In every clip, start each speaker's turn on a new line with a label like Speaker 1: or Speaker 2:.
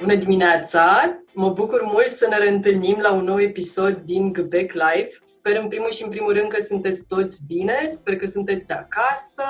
Speaker 1: Bună dimineața! Mă bucur mult să ne reîntâlnim la un nou episod din Gbec Live. Sper în primul și în primul rând că sunteți toți bine, sper că sunteți acasă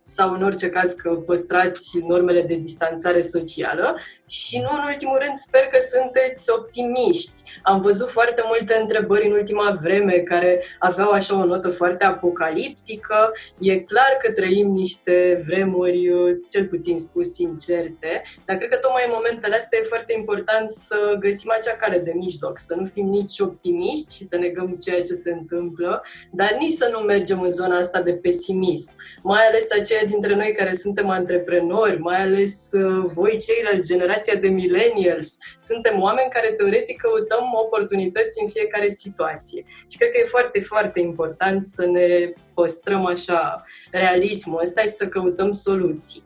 Speaker 1: sau în orice caz că păstrați normele de distanțare socială și nu în ultimul rând sper că sunteți optimiști. Am văzut foarte multe întrebări în ultima vreme care aveau așa o notă foarte apocaliptică. E clar că trăim niște vremuri, cel puțin spus, incerte, dar cred că tocmai în momentele astea e foarte important să găsim găsim acea cale de mijloc, să nu fim nici optimiști și să negăm ceea ce se întâmplă, dar nici să nu mergem în zona asta de pesimism. Mai ales aceia dintre noi care suntem antreprenori, mai ales uh, voi ceilalți, generația de millennials, suntem oameni care teoretic căutăm oportunități în fiecare situație. Și cred că e foarte, foarte important să ne păstrăm așa realismul ăsta și să căutăm soluții.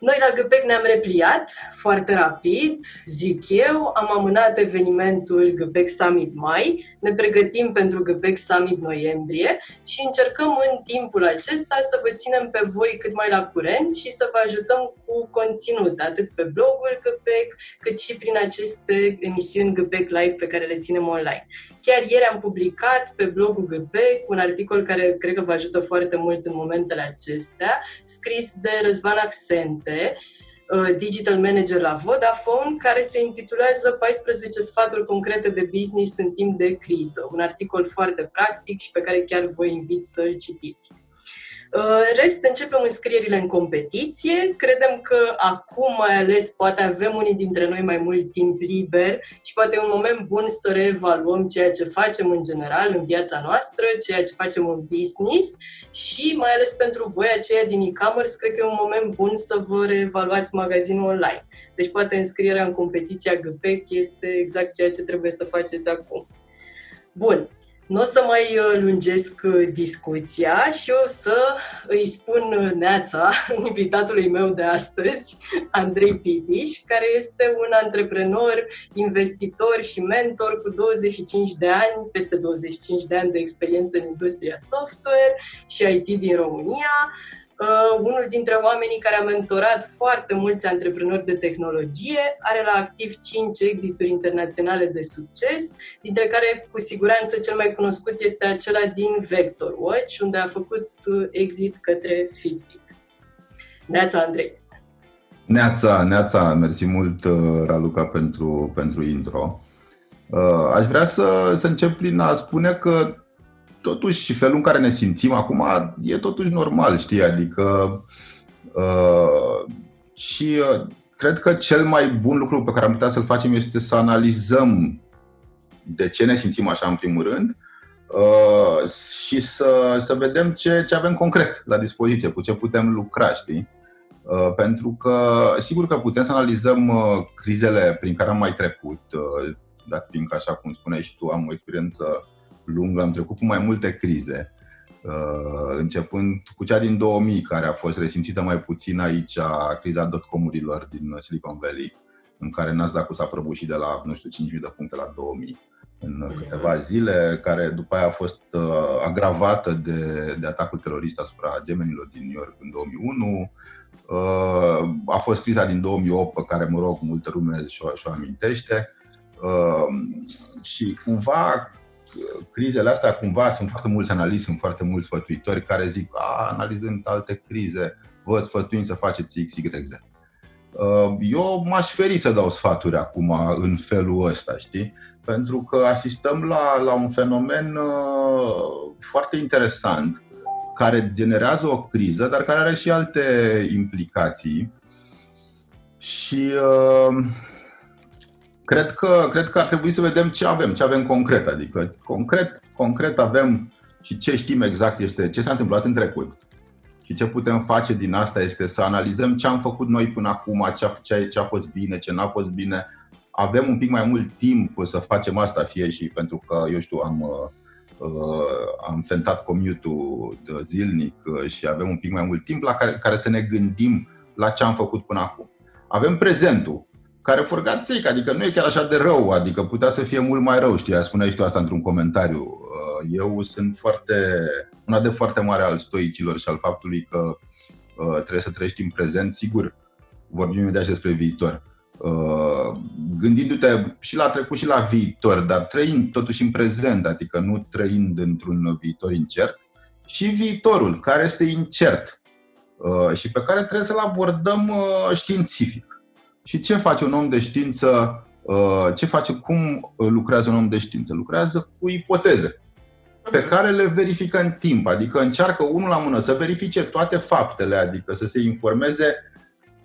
Speaker 1: Noi la GPEC ne-am repliat foarte rapid, zic eu, am amânat evenimentul GPEC Summit mai, ne pregătim pentru GPEC Summit noiembrie și încercăm în timpul acesta să vă ținem pe voi cât mai la curent și să vă ajutăm cu conținut, atât pe blogul GPEC, cât și prin aceste emisiuni GPEC Live pe care le ținem online. Chiar ieri am publicat pe blogul GPEC un articol care cred că vă ajută foarte mult în momentele acestea, scris de Răzvan Accente, uh, digital manager la Vodafone, care se intitulează 14 sfaturi concrete de business în timp de criză. Un articol foarte practic și pe care chiar vă invit să-l citiți. În rest, începem înscrierile în competiție. Credem că acum, mai ales, poate avem unii dintre noi mai mult timp liber și poate e un moment bun să reevaluăm ceea ce facem în general în viața noastră, ceea ce facem în business și mai ales pentru voi, aceia din e-commerce, cred că e un moment bun să vă reevaluați magazinul online. Deci poate înscrierea în competiția GPEC este exact ceea ce trebuie să faceți acum. Bun, nu o să mai uh, lungesc uh, discuția și o să îi spun uh, neața invitatului meu de astăzi, Andrei Pitiș, care este un antreprenor, investitor și mentor cu 25 de ani, peste 25 de ani de experiență în industria software și IT din România Uh, unul dintre oamenii care a mentorat foarte mulți antreprenori de tehnologie, are la activ 5 exituri internaționale de succes, dintre care cu siguranță cel mai cunoscut este acela din Vector Watch, unde a făcut uh, exit către Fitbit. Neața, Andrei!
Speaker 2: Neața, Neața, mersi mult, uh, Raluca, pentru, pentru intro. Uh, aș vrea să, să încep prin a spune că totuși și felul în care ne simțim acum e totuși normal, știi? Adică uh, și uh, cred că cel mai bun lucru pe care am putea să-l facem este să analizăm de ce ne simțim așa în primul rând uh, și să, să vedem ce, ce avem concret la dispoziție, cu ce putem lucra, știi? Uh, pentru că sigur că putem să analizăm uh, crizele prin care am mai trecut, uh, dat fiindcă, așa cum spuneai și tu, am o experiență lungă, am trecut cu mai multe crize, uh, începând cu cea din 2000, care a fost resimțită mai puțin aici, criza dotcomurilor din Silicon Valley, în care Nasdaq s-a prăbușit de la, nu știu, 5.000 de puncte la 2000 în mhm. câteva zile, care după aia a fost uh, agravată de, de atacul terorist asupra gemenilor din New York în 2001. Uh, a fost criza din 2008, pe care, mă rog, multă lume și-o, și-o amintește. Și cumva crizele astea cumva sunt foarte mulți analiști, sunt foarte mulți sfătuitori care zic, a, analizând alte crize, vă sfătuim să faceți X, Y, Z. Uh, eu m-aș feri să dau sfaturi acum în felul ăsta, știi? Pentru că asistăm la, la un fenomen uh, foarte interesant care generează o criză, dar care are și alte implicații. Și uh, cred că, cred că ar trebui să vedem ce avem, ce avem concret. Adică, concret, concret avem și ce știm exact este ce s-a întâmplat în trecut. Și ce putem face din asta este să analizăm ce am făcut noi până acum, ce a, ce a fost bine, ce n-a fost bine. Avem un pic mai mult timp să facem asta, fie și pentru că, eu știu, am, uh, am fentat commute-ul zilnic și avem un pic mai mult timp la care, care să ne gândim la ce am făcut până acum. Avem prezentul, care furgațic, adică nu e chiar așa de rău, adică putea să fie mult mai rău, știi, spuneai și tu asta într-un comentariu. Uh, eu sunt foarte, un adept foarte mare al stoicilor și al faptului că uh, trebuie să trăiești în prezent, sigur, vorbim imediat despre viitor. gândindu-te și la trecut și la viitor, dar trăind totuși în prezent, adică nu trăind într-un viitor incert, și viitorul, care este incert și pe care trebuie să-l abordăm științific. Și ce face un om de știință Uh, ce face, cum lucrează un om de știință? Lucrează cu ipoteze pe mhm. care le verifică în timp, adică încearcă unul la mână să verifice toate faptele, adică să se informeze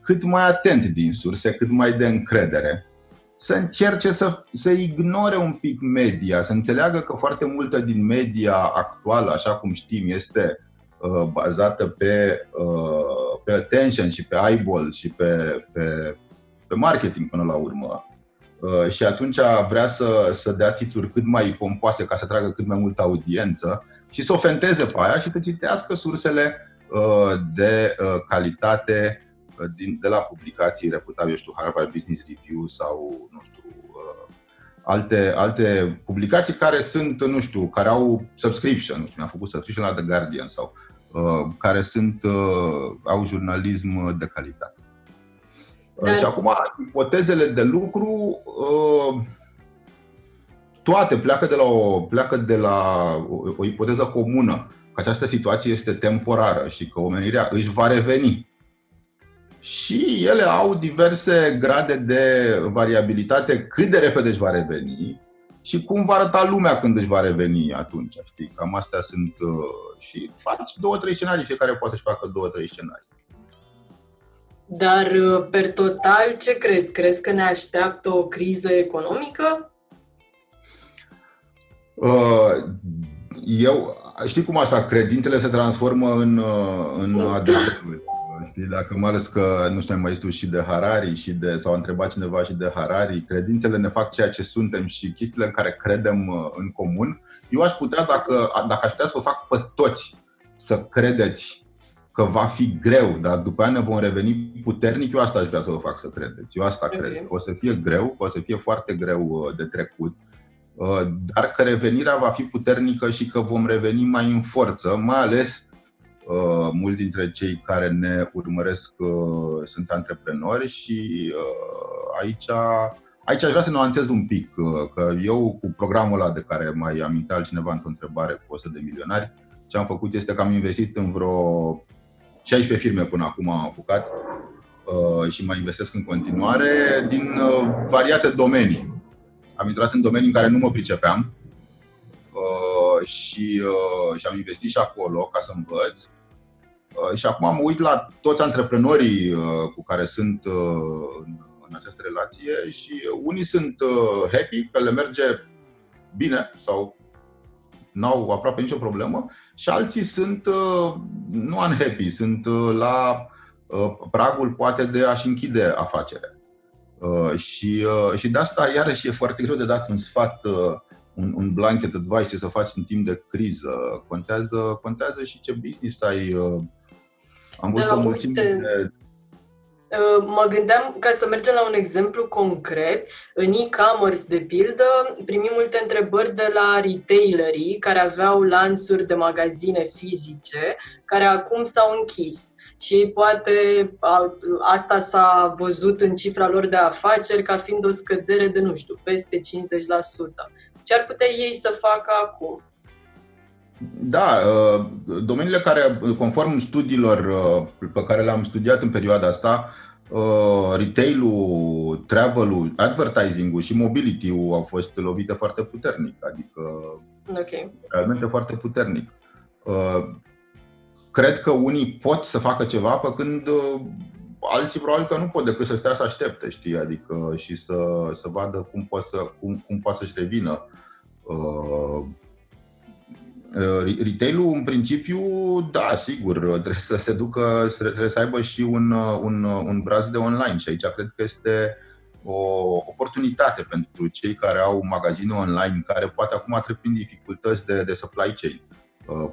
Speaker 2: cât mai atent din surse, cât mai de încredere, să încerce să, să ignore un pic media, să înțeleagă că foarte multă din media actuală, așa cum știm, este uh, bazată pe, uh, pe attention și pe eyeball și pe, pe, pe marketing până la urmă. Uh, și atunci vrea să, să dea titluri cât mai pompoase ca să tragă cât mai multă audiență și să ofenteze pe aia și să citească sursele uh, de uh, calitate din, de la publicații reputabile, știu, Harvard Business Review sau, nu știu, alte, alte publicații care sunt, nu știu, care au subscription, nu știu, mi-am făcut subscription la The Guardian sau care sunt, au jurnalism de calitate. Dar... Și acum, ipotezele de lucru, uh, toate pleacă de la o, pleacă de la o, o ipoteză comună, că această situație este temporară și că omenirea își va reveni. Și ele au diverse grade de variabilitate, cât de repede își va reveni și cum va arăta lumea când își va reveni atunci. Știi? Cam astea sunt. Uh, și faci două, trei scenarii, fiecare poate să-și facă două, trei scenarii.
Speaker 1: Dar, uh, per total, ce crezi? Crezi că ne așteaptă o criză economică?
Speaker 2: Uh, eu, știi cum asta, credintele se transformă în, uh, în adevărul. Știi, dacă mai ales că, nu știu, mai tu și de Harari și de, sau a întrebat cineva și de Harari, credințele ne fac ceea ce suntem și chestiile în care credem în comun. Eu aș putea, dacă, dacă aș putea să vă fac pe toți să credeți că va fi greu, dar după aia ne vom reveni puternic, eu asta aș vrea să vă fac să credeți. Eu asta okay. cred. Că o să fie greu, că o să fie foarte greu uh, de trecut, uh, dar că revenirea va fi puternică și că vom reveni mai în forță, mai ales uh, mulți dintre cei care ne urmăresc sunt antreprenori și aici Aici aș vrea să nuanțez un pic, că eu cu programul ăla de care mai amintea altcineva într-o întrebare cu 100 de milionari, ce am făcut este că am investit în vreo 16 firme până acum am apucat uh, și mai investesc în continuare din uh, variate domenii. Am intrat în domenii în care nu mă pricepeam uh, și, și am investit și acolo ca să învăț. Și acum mă uit la toți antreprenorii cu care sunt în această relație și unii sunt happy că le merge bine sau n-au aproape nicio problemă și alții sunt uh, nu unhappy, sunt uh, la uh, pragul poate de a-și închide afacerea. Și, și de asta iarăși e foarte greu de dat un sfat, un, un blanket advice ce să faci în timp de criză. Contează, contează și ce business ai. Am văzut da, o mulțime de
Speaker 1: Uh, mă gândeam, ca să mergem la un exemplu concret, în e-commerce, de pildă, primim multe întrebări de la retailerii care aveau lanțuri de magazine fizice, care acum s-au închis. Și poate asta s-a văzut în cifra lor de afaceri ca fiind o scădere de, nu știu, peste 50%. Ce ar putea ei să facă acum?
Speaker 2: Da, uh, domeniile care, conform studiilor uh, pe care le-am studiat în perioada asta, uh, retail-ul, travel-ul, advertising-ul și mobility-ul au fost lovite foarte puternic, adică okay. realmente foarte puternic. Cred că unii pot să facă ceva, pe când alții probabil că nu pot decât să stea să aștepte, știi, adică și să, să vadă cum poate să, cum, cum poate să-și revină Uh, retail-ul, în principiu, da, sigur, trebuie să se ducă, trebuie să aibă și un, uh, un, uh, un braz de online și aici cred că este o oportunitate pentru cei care au magazine online, care poate acum trec prin dificultăți de, de supply chain.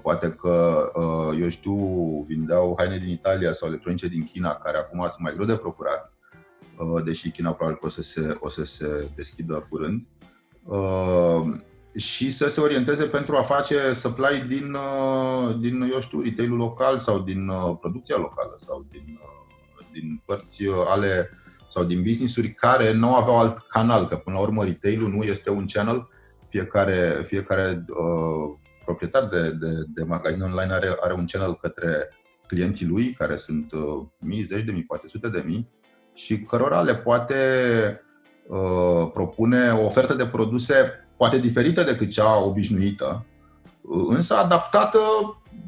Speaker 2: Poate că, eu știu, vindeau haine din Italia sau electronice din China, care acum sunt mai greu de procurat, deși China probabil că o să se, o să se deschidă curând și să se orienteze pentru a face supply din, uh, din eu știu, retail local sau din uh, producția locală sau din, uh, din părți ale sau din business-uri care nu aveau alt canal, că până la urmă retail nu este un channel, fiecare, fiecare uh, proprietar de, de, de magazin online are, are un channel către clienții lui, care sunt uh, mii, zeci de mii, poate sute de mii, și cărora le poate uh, propune o ofertă de produse poate diferită decât cea obișnuită, uh, însă adaptată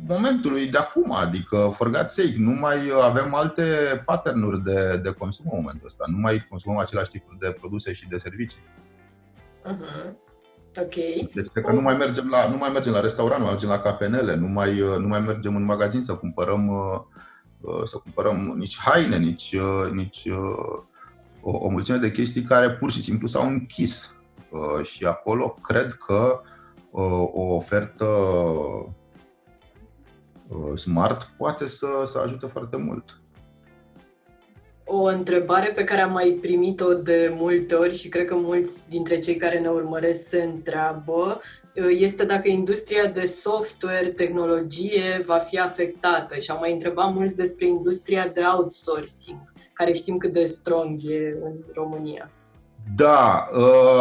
Speaker 2: momentului de acum, adică, for God's sake, nu mai avem alte patternuri de, de consum în momentul ăsta, nu mai consumăm același tipuri de produse și de servicii.
Speaker 1: Uh-huh. Ok.
Speaker 2: Deci că nu mai mergem la, nu mai mergem la restaurant, nu mai mergem la cafenele, nu mai, nu mai mergem în magazin să cumpărăm, uh, să cumpărăm nici haine, nici, uh, nici uh, o, o mulțime de chestii care pur și simplu s-au închis. Și acolo cred că o ofertă smart poate să, să ajute foarte mult.
Speaker 1: O întrebare pe care am mai primit-o de multe ori și cred că mulți dintre cei care ne urmăresc se întreabă este dacă industria de software, tehnologie va fi afectată și am mai întrebat mulți despre industria de outsourcing, care știm cât de strong e în România.
Speaker 2: Da,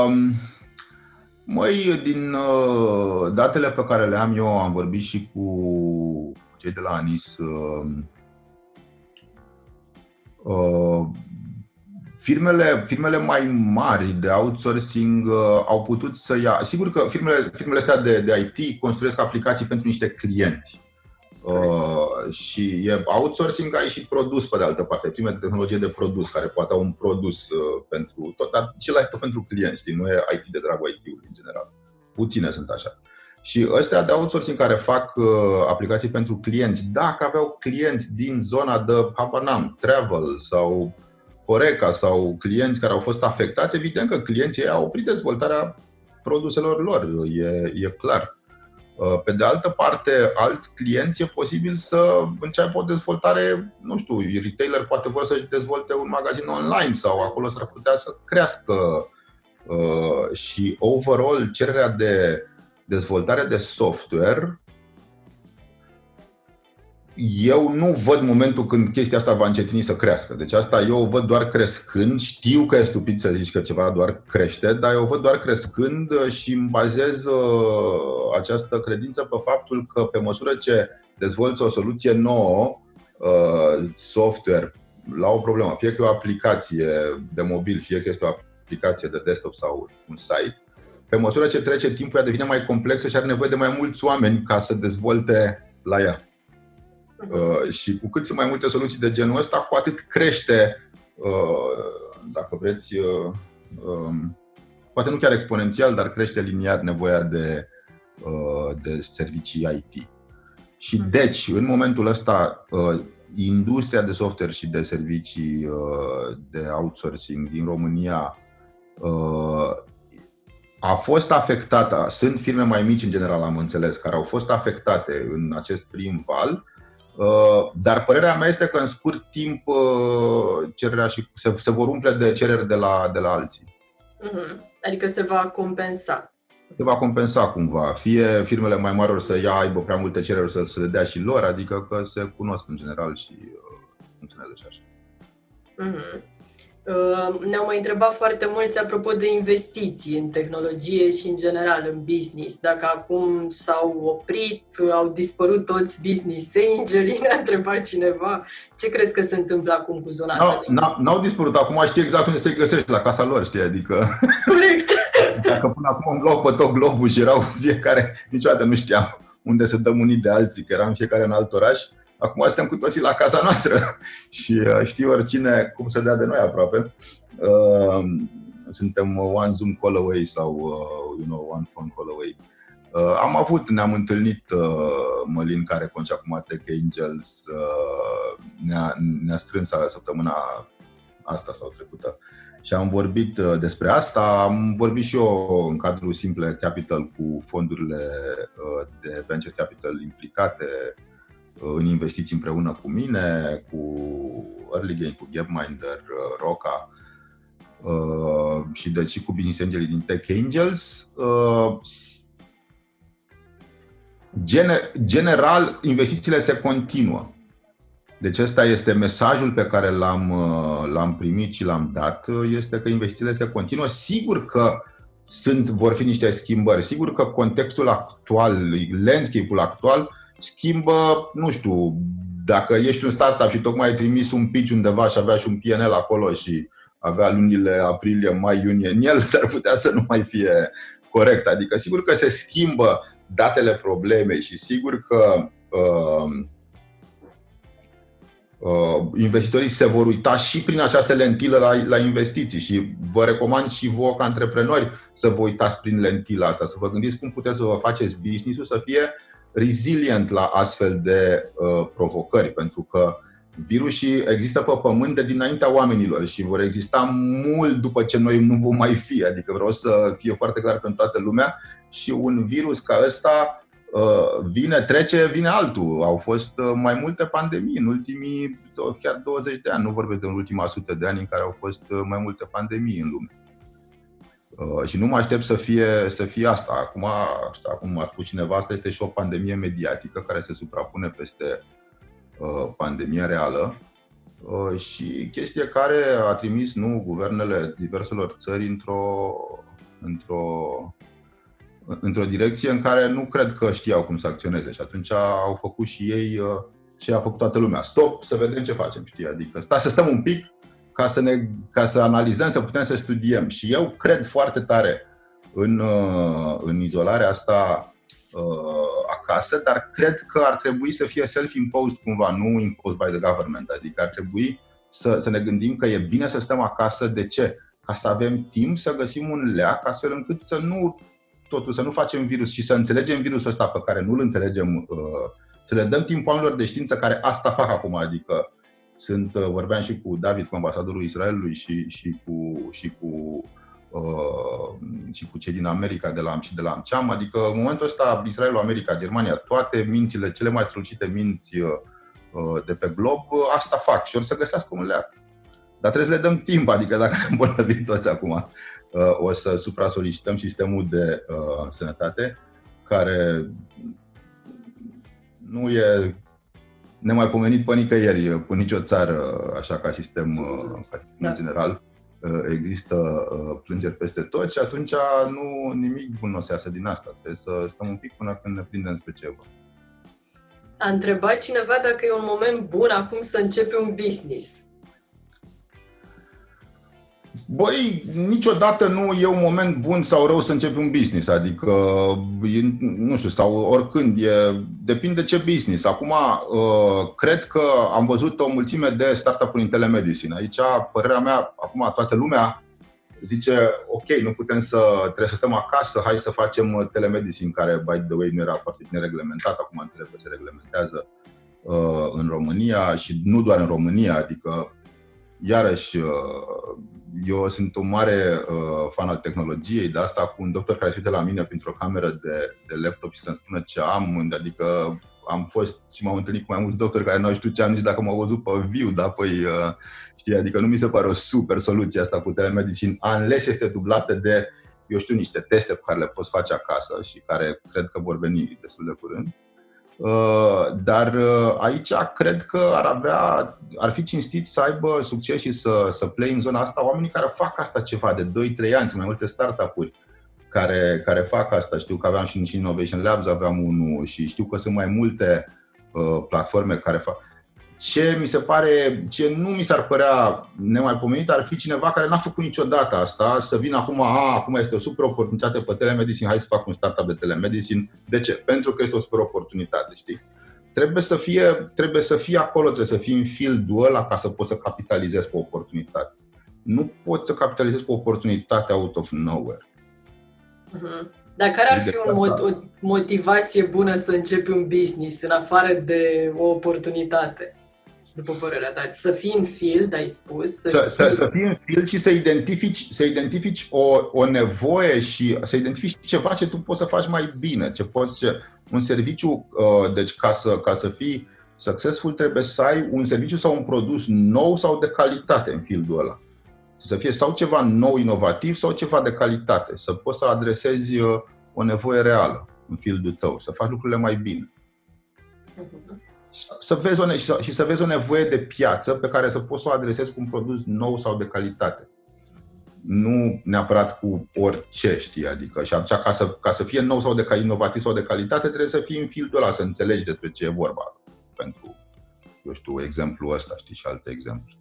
Speaker 2: um, Măi, din uh, datele pe care le am eu, am vorbit și cu cei de la ANIS. Uh, uh, firmele, firmele mai mari de outsourcing uh, au putut să ia. Sigur că firmele, firmele astea de, de IT construiesc aplicații pentru niște clienți. Uh, și e outsourcing, ai și produs pe de altă parte, firme de tehnologie de produs, care poate au un produs uh, pentru tot, dar celălalt tot pentru clienți, știi? nu e IT de dragul IT-ului în general. Puține sunt așa. Și ăstea de outsourcing care fac uh, aplicații pentru clienți, dacă aveau clienți din zona de, habar n-am, travel sau Horeca sau clienți care au fost afectați, evident că clienții au oprit dezvoltarea produselor lor, e, e clar. Uh, pe de altă parte, alți clienți e posibil să înceapă o dezvoltare, nu știu, retailer poate vor să-și dezvolte un magazin online sau acolo s-ar putea să crească uh, și overall cererea de dezvoltare de software eu nu văd momentul când chestia asta va încetini să crească. Deci asta eu o văd doar crescând. Știu că e stupid să zici că ceva doar crește, dar eu o văd doar crescând și îmi bazez uh, această credință pe faptul că pe măsură ce dezvolți o soluție nouă, uh, software, la o problemă, fie că e o aplicație de mobil, fie că este o aplicație de desktop sau un site, pe măsură ce trece timpul, ea devine mai complexă și are nevoie de mai mulți oameni ca să dezvolte la ea. Uh, și cu cât sunt mai multe soluții de genul ăsta, cu atât crește, uh, dacă vreți, uh, um, poate nu chiar exponențial, dar crește liniar nevoia de, de servicii IT. Și hmm. deci, în momentul ăsta, industria de software și de servicii de outsourcing din România a fost afectată, sunt firme mai mici în general, am înțeles, care au fost afectate în acest prim val, Uh, dar părerea mea este că în scurt timp uh, cererea și se, se vor umple de cereri de la, de la alții.
Speaker 1: Uh-huh. Adică se va compensa.
Speaker 2: Se va compensa cumva. Fie firmele mai mari or să ia, aibă prea multe cereri să, să le dea și lor, adică că se cunosc în general și uh, funcționează și așa.
Speaker 1: Uh-huh. Uh, ne-au mai întrebat foarte mulți apropo de investiții în tehnologie și în general în business. Dacă acum s-au oprit, au dispărut toți business angeli, ne-a întrebat cineva. Ce crezi că se întâmplă acum cu zona
Speaker 2: asta? N-au, n-au dispărut, acum știi exact unde să-i găsești, la casa lor, știi, adică...
Speaker 1: Corect.
Speaker 2: Dacă până acum îmi luau pe tot globul și erau fiecare, niciodată nu știam unde să dăm unii de alții, că eram fiecare în alt oraș, Acum suntem cu toții la casa noastră și uh, știu oricine cum să dea de noi aproape. Uh, suntem one Zoom call away sau uh, you know, one phone call away. Am avut, ne-am întâlnit Mălin care conce acum Tech Angels, ne-a, ne-a strâns săptămâna asta sau trecută și am vorbit despre asta. Am vorbit și eu în cadrul Simple Capital cu fondurile de venture capital implicate în investiții împreună cu mine, cu Early Game, cu Gapminder, uh, Roca uh, și deci și cu Business Angels din Tech Angels. Uh, general, investițiile se continuă. Deci ăsta este mesajul pe care l-am, l-am primit și l-am dat, este că investițiile se continuă. Sigur că sunt, vor fi niște schimbări. Sigur că contextul actual, landscape-ul actual, schimbă, nu știu, dacă ești un startup și tocmai ai trimis un pitch undeva și avea și un PNL acolo și avea lunile aprilie, mai, iunie, în el s-ar putea să nu mai fie corect. Adică sigur că se schimbă datele problemei și sigur că uh, uh, investitorii se vor uita și prin această lentilă la, la investiții și vă recomand și vouă ca antreprenori să vă uitați prin lentila asta, să vă gândiți cum puteți să vă faceți business-ul să fie resilient la astfel de uh, provocări, pentru că virusii există pe pământ de dinaintea oamenilor și vor exista mult după ce noi nu vom mai fi. Adică vreau să fie foarte clar pentru toată lumea și un virus ca ăsta uh, vine, trece, vine altul. Au fost uh, mai multe pandemii în ultimii chiar 20 de ani, nu vorbesc de în ultima 100 de ani în care au fost uh, mai multe pandemii în lume. Și nu mă aștept să fie, să fie asta. Acum, așa cum a spus cineva, asta este și o pandemie mediatică care se suprapune peste pandemia reală și chestie care a trimis nu guvernele diverselor țări într-o, într-o într-o direcție în care nu cred că știau cum să acționeze și atunci au făcut și ei uh, ce a făcut toată lumea. Stop, să vedem ce facem, știi? Adică stai să stăm un pic ca să, ne, ca să analizăm, să putem să studiem. Și eu cred foarte tare în, uh, în izolarea asta uh, acasă, dar cred că ar trebui să fie self-imposed cumva, nu imposed by the government. Adică ar trebui să, să ne gândim că e bine să stăm acasă. De ce? Ca să avem timp să găsim un leac astfel încât să nu totul, să nu facem virus și să înțelegem virusul ăsta pe care nu-l înțelegem, uh, să le dăm timp oamenilor de știință care asta fac acum, adică sunt, uh, vorbeam și cu David, cu ambasadorul Israelului și, și cu, și cu Uh, și cu cei din America de la și de la Amceam, adică în momentul ăsta Israelul, America, Germania, toate mințile, cele mai strălucite minți uh, uh de pe glob, uh, asta fac și or să găsească un leac. Dar trebuie să le dăm timp, adică dacă ne îmbolnăvim toți acum, Uh, o să supra-solicităm sistemul de uh, sănătate, care nu e nemaipomenit pe nicăieri, pe nicio țară, așa ca sistem, uh, ca sistem da. general. Există plângeri peste tot și atunci nu nimic bun nu o să iasă din asta. Trebuie să stăm un pic până când ne prindem spre ceva.
Speaker 1: A întrebat cineva dacă e un moment bun acum să începi un business.
Speaker 2: Băi, niciodată nu e un moment bun sau rău să începi un business, adică, nu știu, sau oricând, e, depinde ce business. Acum, uh, cred că am văzut o mulțime de startup-uri în telemedicine. Aici, părerea mea, acum toată lumea zice, ok, nu putem să, trebuie să stăm acasă, hai să facem telemedicine, care, by the way, nu era foarte bine reglementat, acum înțeleg că se reglementează uh, în România și nu doar în România, adică, iarăși, uh, eu sunt un mare uh, fan al tehnologiei, de asta cu un doctor care se uită la mine printr-o cameră de, de laptop și să-mi spună ce am, adică am fost și m-am întâlnit cu mai mulți doctori care nu știu ce am nici dacă m-au văzut pe viu, da, păi, uh, știi, adică nu mi se pare o super soluție asta cu telemedicine, unless este dublată de, eu știu, niște teste pe care le poți face acasă și care cred că vor veni destul de curând. Uh, dar uh, aici cred că ar avea, ar fi cinstit să aibă succes și să, să play în zona asta oamenii care fac asta ceva de 2-3 ani, sunt mai multe startup-uri care, care fac asta. Știu că aveam și în Innovation Labs, aveam unul și știu că sunt mai multe uh, platforme care fac. Ce mi se pare, ce nu mi s-ar părea nemaipomenit ar fi cineva care n-a făcut niciodată asta, să vină acum, a, acum este o super oportunitate pe telemedicine, hai să fac un startup de telemedicine. De ce? Pentru că este o super oportunitate, știi? Trebuie să fie, trebuie să fie acolo, trebuie să fii în field-ul ăla ca să poți să capitalizezi pe oportunitate. Nu poți să capitalizezi pe oportunitate out of nowhere.
Speaker 1: Uh-huh. Dar care ar fi o, o motivație bună să începi un business în afară de o oportunitate? După părerea ta? Să fii în field, ai spus. Să,
Speaker 2: să, să, să fii în field și să identifici, să identifici o, o nevoie și să identifici ceva ce tu poți să faci mai bine, ce poți, ce, un serviciu, uh, deci ca să, ca să fii successful trebuie să ai un serviciu sau un produs nou sau de calitate în fieldul ăla. Să fie sau ceva nou, inovativ sau ceva de calitate, să poți să adresezi uh, o nevoie reală în fieldul tău, să faci lucrurile mai bine.
Speaker 1: Uh-huh.
Speaker 2: Să vezi o, și, să, și să vezi o nevoie de piață pe care să poți să o adresezi cu un produs nou sau de calitate. Nu neapărat cu orice, știi, adică și atunci ca să, ca să fie nou sau de inovativ sau de calitate trebuie să fii în fieldul ăla, să înțelegi despre ce e vorba pentru, eu știu, exemplu ăsta, știi, și alte exemple.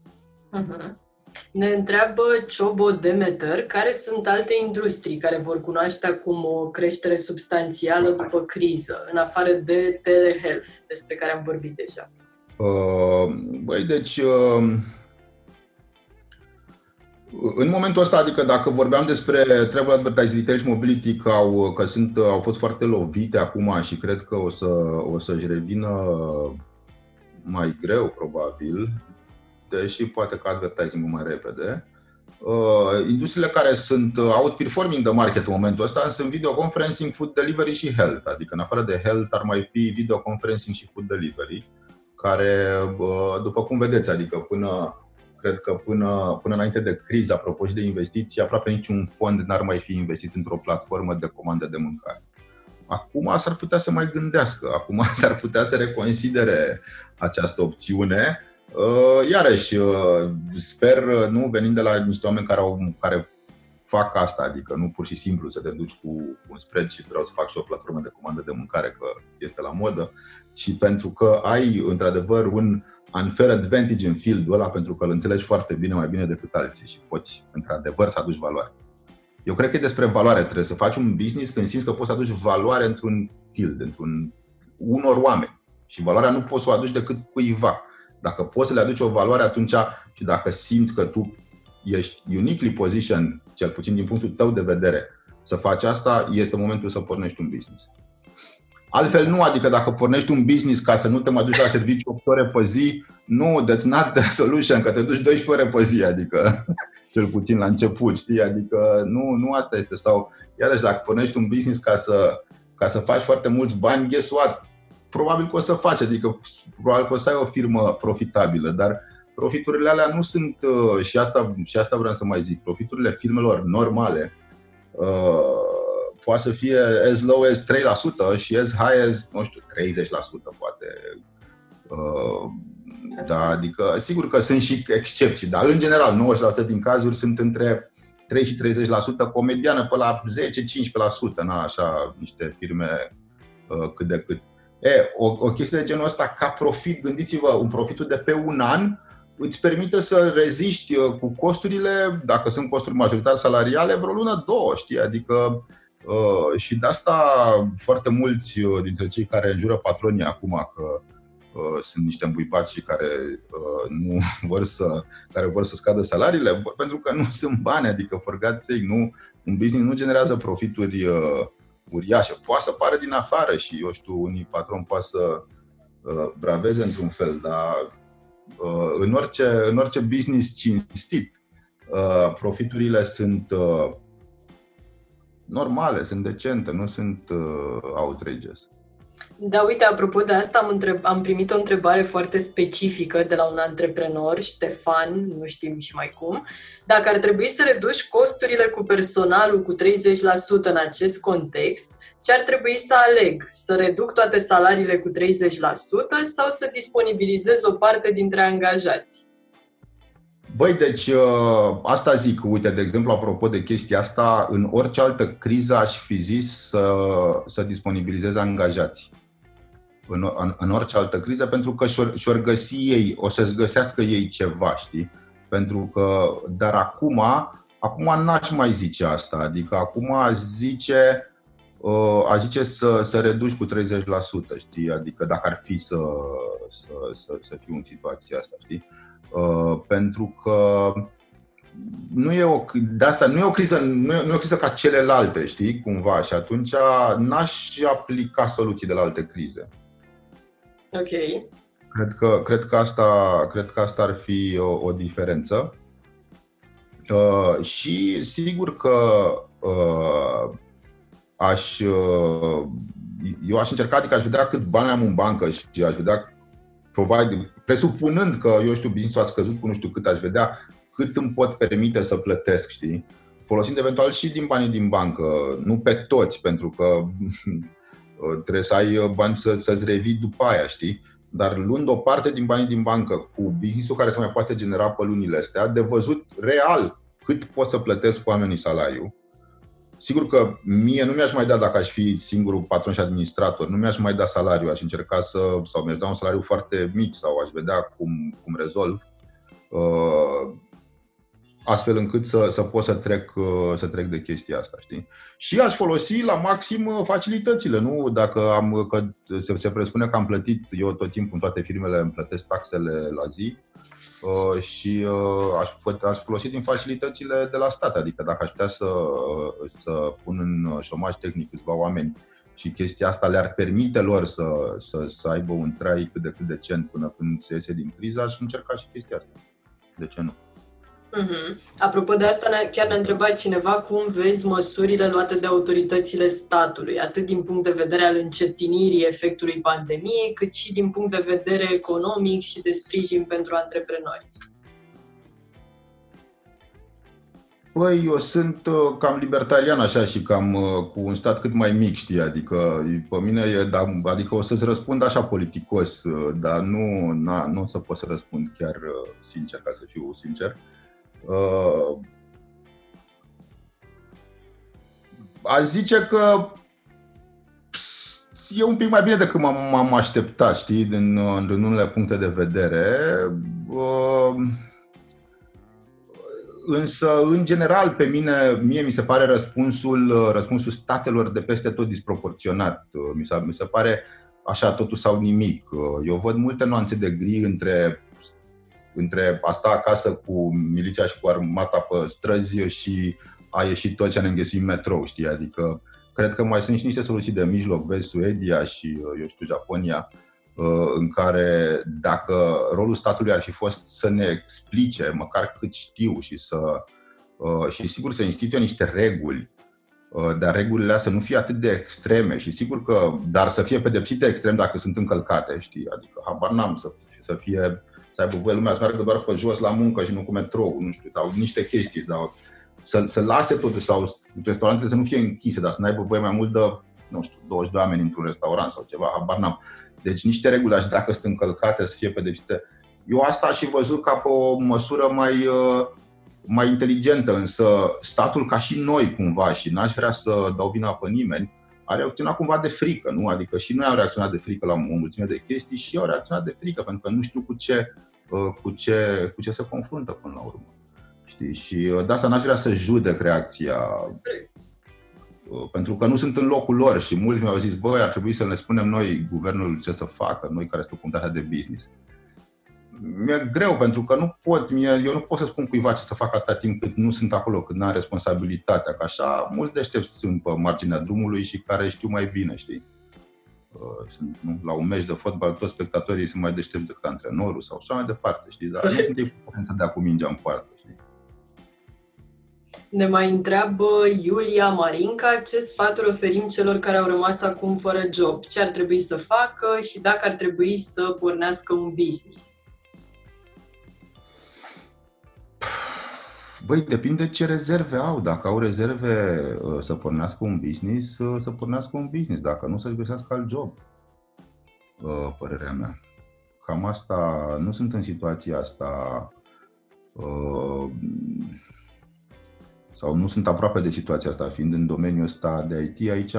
Speaker 2: Uh-huh.
Speaker 1: Ne întreabă Ciobo Demeter care sunt alte industrii care vor cunoaște acum o creștere substanțială după criză, în afară de telehealth, despre care am vorbit deja.
Speaker 2: Uh, băi, deci, uh, în momentul ăsta, adică dacă vorbeam despre travel advertising, retail și mobility, că, au, că sunt, au fost foarte lovite acum și cred că o, să, o să-și revină mai greu, probabil, deși poate că advertising mai repede. Uh, industriile care sunt uh, outperforming the market în momentul ăsta sunt video conferencing, food delivery și health. Adică în afară de health ar mai fi video conferencing și food delivery, care, uh, după cum vedeți, adică până cred că până, până înainte de criză, apropo și de investiții, aproape niciun fond n-ar mai fi investit într-o platformă de comandă de mâncare. Acum s-ar putea să mai gândească, acum s-ar putea să reconsidere această opțiune, Uh, iarăși, uh, sper, uh, nu venind de la niște oameni care, au, care fac asta, adică nu pur și simplu să te duci cu un spread și vreau să fac și o platformă de comandă de mâncare, că este la modă, ci pentru că ai, într-adevăr, un unfair advantage în field ăla, pentru că îl înțelegi foarte bine, mai bine decât alții și poți, într-adevăr, să aduci valoare. Eu cred că e despre valoare. Trebuie să faci un business când simți că poți să aduci valoare într-un field, într-un unor oameni. Și valoarea nu poți să o aduci decât cuiva. Dacă poți să le aduci o valoare atunci și dacă simți că tu ești uniquely positioned, cel puțin din punctul tău de vedere, să faci asta, este momentul să pornești un business. Altfel nu, adică dacă pornești un business ca să nu te mai duci la serviciu 8 ore pe zi, nu, that's not the solution, că te duci 12 ore pe zi, adică cel puțin la început, știi? Adică nu, nu asta este. Sau, iarăși, dacă pornești un business ca să, ca să faci foarte mulți bani, guess what? Probabil că o să faci, adică probabil că o să ai o firmă profitabilă, dar profiturile alea nu sunt, uh, și asta, și asta vreau să mai zic, profiturile firmelor normale uh, poate să fie as low as 3% și as high as, nu știu, 30% poate. Uh, da, adică, sigur că sunt și excepții, dar în general 90% din cazuri sunt între 3 și 30%, cu o mediană pe la 10-15%, na, așa, niște firme uh, cât de cât. E, o, o chestie de genul ăsta ca profit, gândiți-vă, un profitul de pe un an îți permite să reziști uh, cu costurile, dacă sunt costuri majoritar salariale, vreo lună, două, știi? Adică uh, și de asta foarte mulți uh, dintre cei care înjură patronii acum că uh, sunt niște îmbuipați și care uh, nu vor să, care vor să scadă salariile, pentru că nu sunt bani, adică for God's sake, nu, un business nu generează profituri uh, uriașă. Poate să pară din afară și, eu știu, unii patron poate să uh, braveze într-un fel, dar uh, în, orice, în orice business cinstit, uh, profiturile sunt uh, normale, sunt decente, nu sunt uh, outrageous.
Speaker 1: Da, uite, apropo de asta, am, întreb, am primit o întrebare foarte specifică de la un antreprenor, Ștefan, nu știm și mai cum, dacă ar trebui să reduci costurile cu personalul cu 30% în acest context, ce ar trebui să aleg? Să reduc toate salariile cu 30% sau să disponibilizez o parte dintre angajați?
Speaker 2: Băi, deci uh, asta zic, uite, de exemplu, apropo de chestia asta, în orice altă criză aș fi zis să, să disponibilizez angajați în, în, în orice altă criză, pentru că și-or, și-or găsi ei, o să-ți găsească ei ceva, știi? Pentru că, dar acum, acum n-aș mai zice asta, adică acum aș zice, uh, aș zice să, să reduci cu 30%, știi? Adică dacă ar fi să, să, să, să fiu în situația asta, știi? Uh, pentru că nu e o, de asta nu e o criză, nu e, nu e o criză ca celelalte, știi, cumva, și atunci n-aș aplica soluții de la alte crize.
Speaker 1: Ok.
Speaker 2: Cred că, cred că, asta, cred că asta ar fi o, o diferență. Uh, și sigur că uh, aș, uh, eu aș încerca, adică aș vedea cât bani am în bancă și aș vedea, provide, presupunând că, eu știu, business-ul a scăzut cu nu știu cât, aș vedea cât îmi pot permite să plătesc, știi? Folosind eventual și din banii din bancă, nu pe toți, pentru că Uh, trebuie să ai uh, bani să, să-ți revii după aia, știi? dar luând o parte din banii din bancă cu business care se mai poate genera pe lunile astea, de văzut real cât pot să plătesc oamenii salariu. Sigur că mie nu mi-aș mai da dacă aș fi singurul patron și administrator, nu mi-aș mai da salariu, aș încerca să, sau mi-aș da un salariu foarte mic sau aș vedea cum, cum rezolv. Uh, astfel încât să, să pot să trec, uh, să trec de chestia asta, știi? Și aș folosi la maxim uh, facilitățile, nu? Dacă am, că se, se presupune că am plătit, eu tot timpul în toate firmele îmi plătesc taxele la zi uh, și uh, aș, aș folosi din facilitățile de la stat, adică dacă aș putea să, uh, să pun în șomaj tehnic câțiva oameni și chestia asta le-ar permite lor să, să, să aibă un trai cât de cât decent până când se iese din criză, aș încerca și chestia asta. De ce nu?
Speaker 1: Uh-huh. Apropo de asta, chiar ne-a întrebat cineva cum vezi măsurile luate de autoritățile statului, atât din punct de vedere al încetinirii efectului pandemiei, cât și din punct de vedere economic și de sprijin pentru antreprenori.
Speaker 2: Păi, eu sunt uh, cam libertarian așa și cam uh, cu un stat cât mai mic, știi, adică pe mine e, da, adică o să-ți răspund așa politicos, uh, dar nu, na, nu o să pot să răspund chiar sincer, ca să fiu sincer. Uh, Uh, aș zice că e un pic mai bine decât m-am așteptat, știi, din, din unele puncte de vedere. Uh, însă, în general, pe mine, mie mi se pare răspunsul, răspunsul statelor de peste tot disproporționat. Mi se, mi se pare așa, totul sau nimic. Eu văd multe nuanțe de gri între între a sta acasă cu miliția și cu armata pe străzi și a ieșit tot ce ne înghesuit metrou, știi? Adică cred că mai sunt și niște soluții de mijloc, vezi Suedia și, eu știu, Japonia, uh, în care dacă rolul statului ar fi fost să ne explice, măcar cât știu și să uh, și sigur să instituie niște reguli uh, dar regulile astea să nu fie atât de extreme și sigur că, dar să fie pedepsite extrem dacă sunt încălcate, știi? Adică habar n-am să, să fie să aibă voie lumea să meargă doar pe jos la muncă și nu cu metrou, nu știu, sau niște chestii, sau să, să lase totuși, sau restaurantele să nu fie închise, dar să n-aibă voie mai mult de, nu știu, 22 oameni într-un restaurant sau ceva, habar n-am. Deci niște reguli, și dacă sunt încălcate, să fie pedepsite. Eu asta aș fi văzut ca pe o măsură mai, uh, mai inteligentă, însă statul, ca și noi cumva, și n-aș vrea să dau vina pe nimeni, a reacționat cumva de frică, nu? Adică și noi am reacționat de frică la o mulțime de chestii și eu au reacționat de frică, pentru că nu știu cu ce, uh, cu ce, cu ce se confruntă până la urmă. Știi? Și uh, de asta n-aș vrea să judec reacția uh, pentru că nu sunt în locul lor și mulți mi-au zis, băi, ar trebui să ne spunem noi guvernul ce să facă, noi care suntem comunitatea de business mi-e greu pentru că nu pot, mie, eu nu pot să spun cuiva ce să fac atâta timp cât nu sunt acolo, cât n-am responsabilitatea, că așa mulți deștepți sunt pe marginea drumului și care știu mai bine, știi? Uh, sunt, nu, la un meci de fotbal, toți spectatorii sunt mai deștepți decât antrenorul sau așa mai departe, știi? Dar nu sunt ei să dea cu mingea în poartă, știi?
Speaker 1: Ne mai întreabă Iulia Marinca ce sfaturi oferim celor care au rămas acum fără job, ce ar trebui să facă și dacă ar trebui să pornească un business.
Speaker 2: Băi, depinde ce rezerve au. Dacă au rezerve uh, să pornească un business, uh, să pornească un business. Dacă nu, să-și găsească alt job. Uh, părerea mea. Cam asta, nu sunt în situația asta sau nu sunt aproape de situația asta, fiind în domeniul ăsta de IT, aici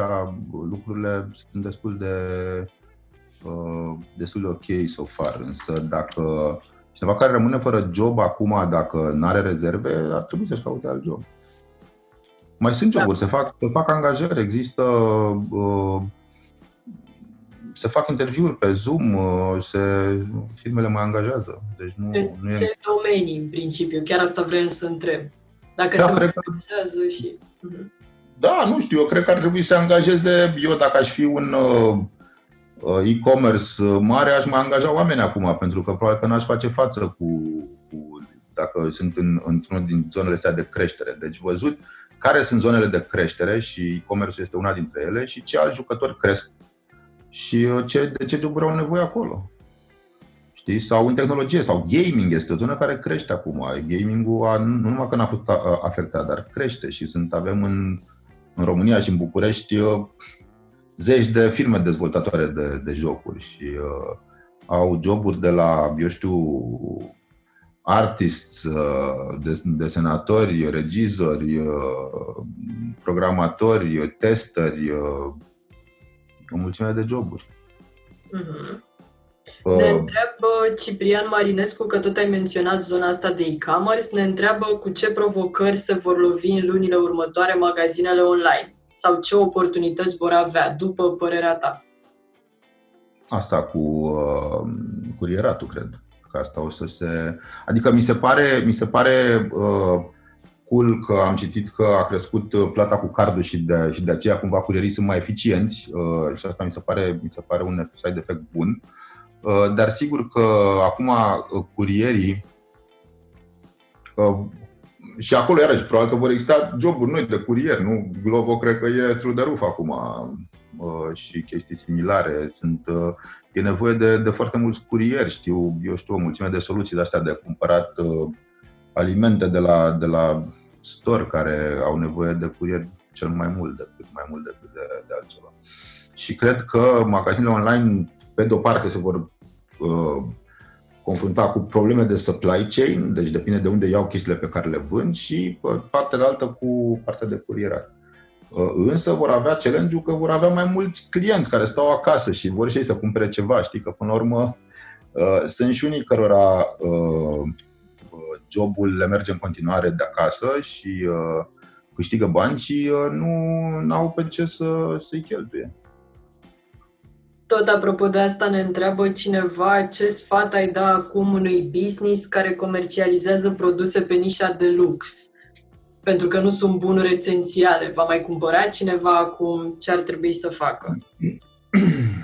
Speaker 2: lucrurile sunt destul de destul de ok so far, însă dacă Cineva care rămâne fără job acum, dacă nu are rezerve, ar trebui să-și caute alt job. Mai sunt joburi, da. se, fac, se fac angajări, există. Uh, se fac interviuri pe Zoom, uh, se, firmele mai angajează. Deci nu,
Speaker 1: în
Speaker 2: nu
Speaker 1: ce e... domenii, în principiu? Chiar asta vreau să întreb. Dacă da, se mai angajează și... Uh-huh.
Speaker 2: Da, nu știu, eu cred că ar trebui să angajeze, eu dacă aș fi un uh, Uh, e-commerce uh, mare, aș mai angaja oameni acum, pentru că probabil că n-aș face față cu, cu dacă sunt în, într-una din zonele astea de creștere. Deci văzut care sunt zonele de creștere și e-commerce este una dintre ele și ce alți jucători cresc și uh, ce, de ce joburi au nevoie acolo. Știi? Sau în tehnologie, sau gaming este o zonă care crește acum. Gaming-ul a, nu numai că n-a fost afectat, dar crește și sunt, avem în, în România și în București zeci de firme dezvoltatoare de, de jocuri și uh, au joburi de la, eu știu, artists, desenatori, regizori, programatori, testeri, o mulțime de joburi.
Speaker 1: Mm-hmm. Uh, ne întreabă Ciprian Marinescu, că tot ai menționat zona asta de e-commerce, ne întreabă cu ce provocări se vor lovi în lunile următoare magazinele online sau ce oportunități vor avea, după părerea ta.
Speaker 2: Asta cu uh, curieratul, cred. Că asta o să se... Adică mi se pare, mi se pare uh, cool că am citit că a crescut uh, plata cu cardul și de, și de aceea cumva curierii sunt mai eficienți uh, și asta mi se pare, mi se pare un side effect bun. Uh, dar sigur că acum uh, curierii uh, și acolo, iarăși, probabil că vor exista joburi noi de curier, nu? Glovo cred că e through the roof acum și chestii similare. Sunt, e nevoie de, de foarte mulți curieri, știu, eu știu o mulțime de soluții de astea de cumpărat alimente de la, de la store care au nevoie de curier cel mai mult decât mai mult decât de, de altceva. Și cred că magazinele online, pe de o parte, se vor uh, confrunta cu probleme de supply chain, deci depinde de unde iau chestiile pe care le vând și pe partea de altă cu partea de curierat. Uh, însă vor avea challenge că vor avea mai mulți clienți care stau acasă și vor și ei să cumpere ceva. Știi că, până la urmă, uh, sunt și unii cărora uh, jobul le merge în continuare de acasă și uh, câștigă bani și uh, nu au pe ce să, să-i cheltuie.
Speaker 1: Tot apropo de asta ne întreabă cineva ce sfat ai da acum unui business care comercializează produse pe nișa de lux? Pentru că nu sunt bunuri esențiale. Va mai cumpăra cineva acum ce ar trebui să facă?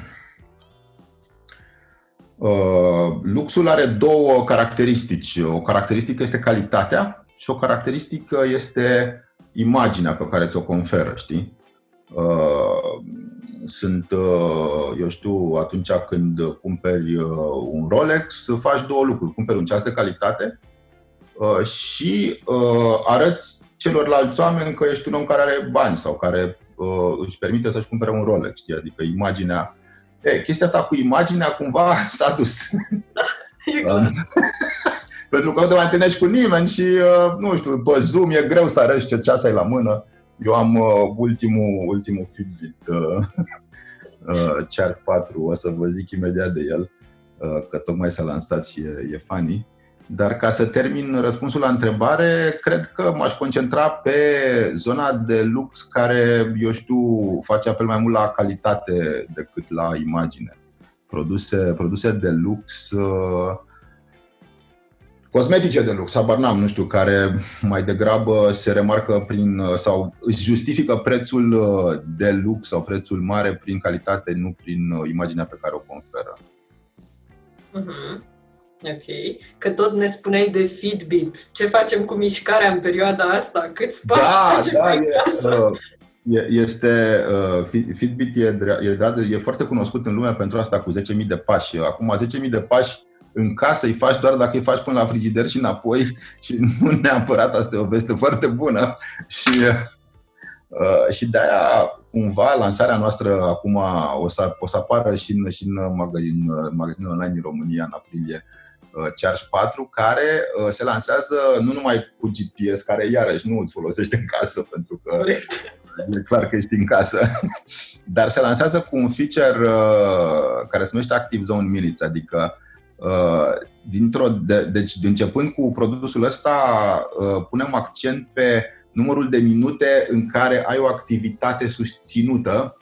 Speaker 2: Uh, luxul are două caracteristici. O caracteristică este calitatea și o caracteristică este imaginea pe care ți-o conferă, știi? Uh, sunt, uh, eu știu, atunci când cumperi un Rolex, faci două lucruri. Cumperi un ceas de calitate și arăți celorlalți oameni că ești un om care are bani sau care își permite să-și cumpere un Rolex, știi? Adică imaginea E, chestia asta cu imaginea cumva s-a dus.
Speaker 1: Um,
Speaker 2: pentru că nu te mai întâlnești cu nimeni și, uh, nu știu, pe Zoom e greu să arăți ce ceas ai la mână. Eu am uh, ultimul, ultimul Fitbit uh, uh, Charge 4, o să vă zic imediat de el, uh, că tocmai s-a lansat și e, e funny. Dar ca să termin răspunsul la întrebare, cred că m-aș concentra pe zona de lux care, eu știu, face apel mai mult la calitate decât la imagine. Produse, produse de lux, uh, cosmetice de lux, habar n-am, nu știu, care mai degrabă se remarcă prin uh, sau își justifică prețul uh, de lux sau prețul mare prin calitate, nu prin imaginea pe care o conferă.
Speaker 1: Uh-huh. Ok. Că tot ne spuneai de Fitbit. Ce facem cu mișcarea în perioada asta? Câți pași da, facem da, pe casă? Uh,
Speaker 2: e, este, uh, Fitbit e, e, e foarte cunoscut în lume pentru asta cu 10.000 de pași. Acum 10.000 de pași în casă îi faci doar dacă îi faci până la frigider și înapoi și nu neapărat asta e o veste foarte bună. Și, uh, și de-aia cumva lansarea noastră acum o să, o să apară și în, și în magazin, magazinul online din România în aprilie Uh, Charge 4, care uh, se lansează nu numai cu GPS, care iarăși nu îți folosește în casă, pentru că Correct. e clar că ești în casă, dar se lansează cu un feature uh, care se numește Active Zone Minutes, adică dintr-o, de, deci începând cu produsul ăsta punem accent pe numărul de minute în care ai o activitate susținută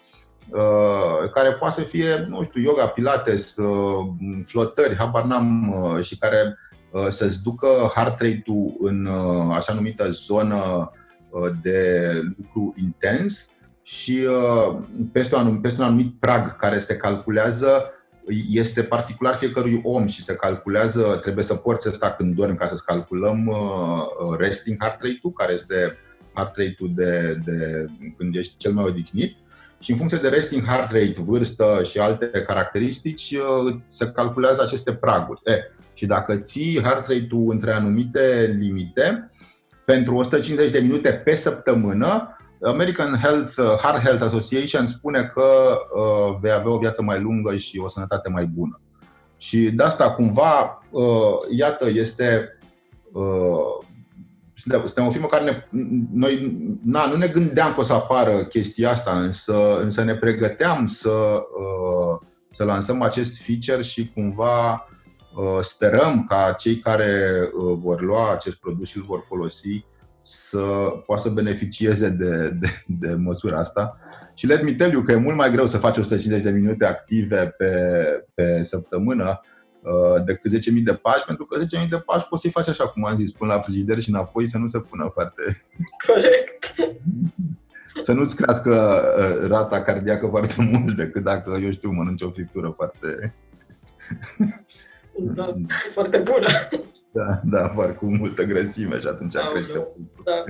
Speaker 2: Uh, care poate să fie, nu știu, yoga, pilates, uh, flotări, habar n-am, uh, și care să-ți ducă heart rate-ul în așa numită zonă de lucru intens și peste un, anumit, peste un anumit prag care se calculează este particular fiecărui om și se calculează, trebuie să porți asta când dormi ca să-ți calculăm resting heart rate-ul, care este heart rate-ul de, de când ești cel mai odihnit și în funcție de resting heart rate, vârstă și alte caracteristici, uh, se calculează aceste praguri. E, și dacă ții heart rate-ul între anumite limite, pentru 150 de minute pe săptămână, American Health, uh, Heart Health Association spune că uh, vei avea o viață mai lungă și o sănătate mai bună. Și de asta cumva, iată, este suntem o firmă care ne, noi na, nu ne gândeam că o să apară chestia asta, însă, însă ne pregăteam să, să lansăm acest feature și cumva sperăm ca cei care vor lua acest produs și îl vor folosi să poată să beneficieze de, de, de măsura asta. Și let me tell you că e mult mai greu să faci 150 de minute active pe, pe săptămână uh, decât 10.000 de pași, pentru că 10.000 de pași poți să-i faci așa, cum am zis, până la frigider și înapoi să nu se pună foarte...
Speaker 1: Corect.
Speaker 2: Să nu-ți crească uh, rata cardiacă foarte mult decât dacă, eu știu, mănânci o friptură foarte...
Speaker 1: Da, foarte bună.
Speaker 2: Da, da, foarte cu multă grăsime și atunci Aoleu, crește pulsul. Da.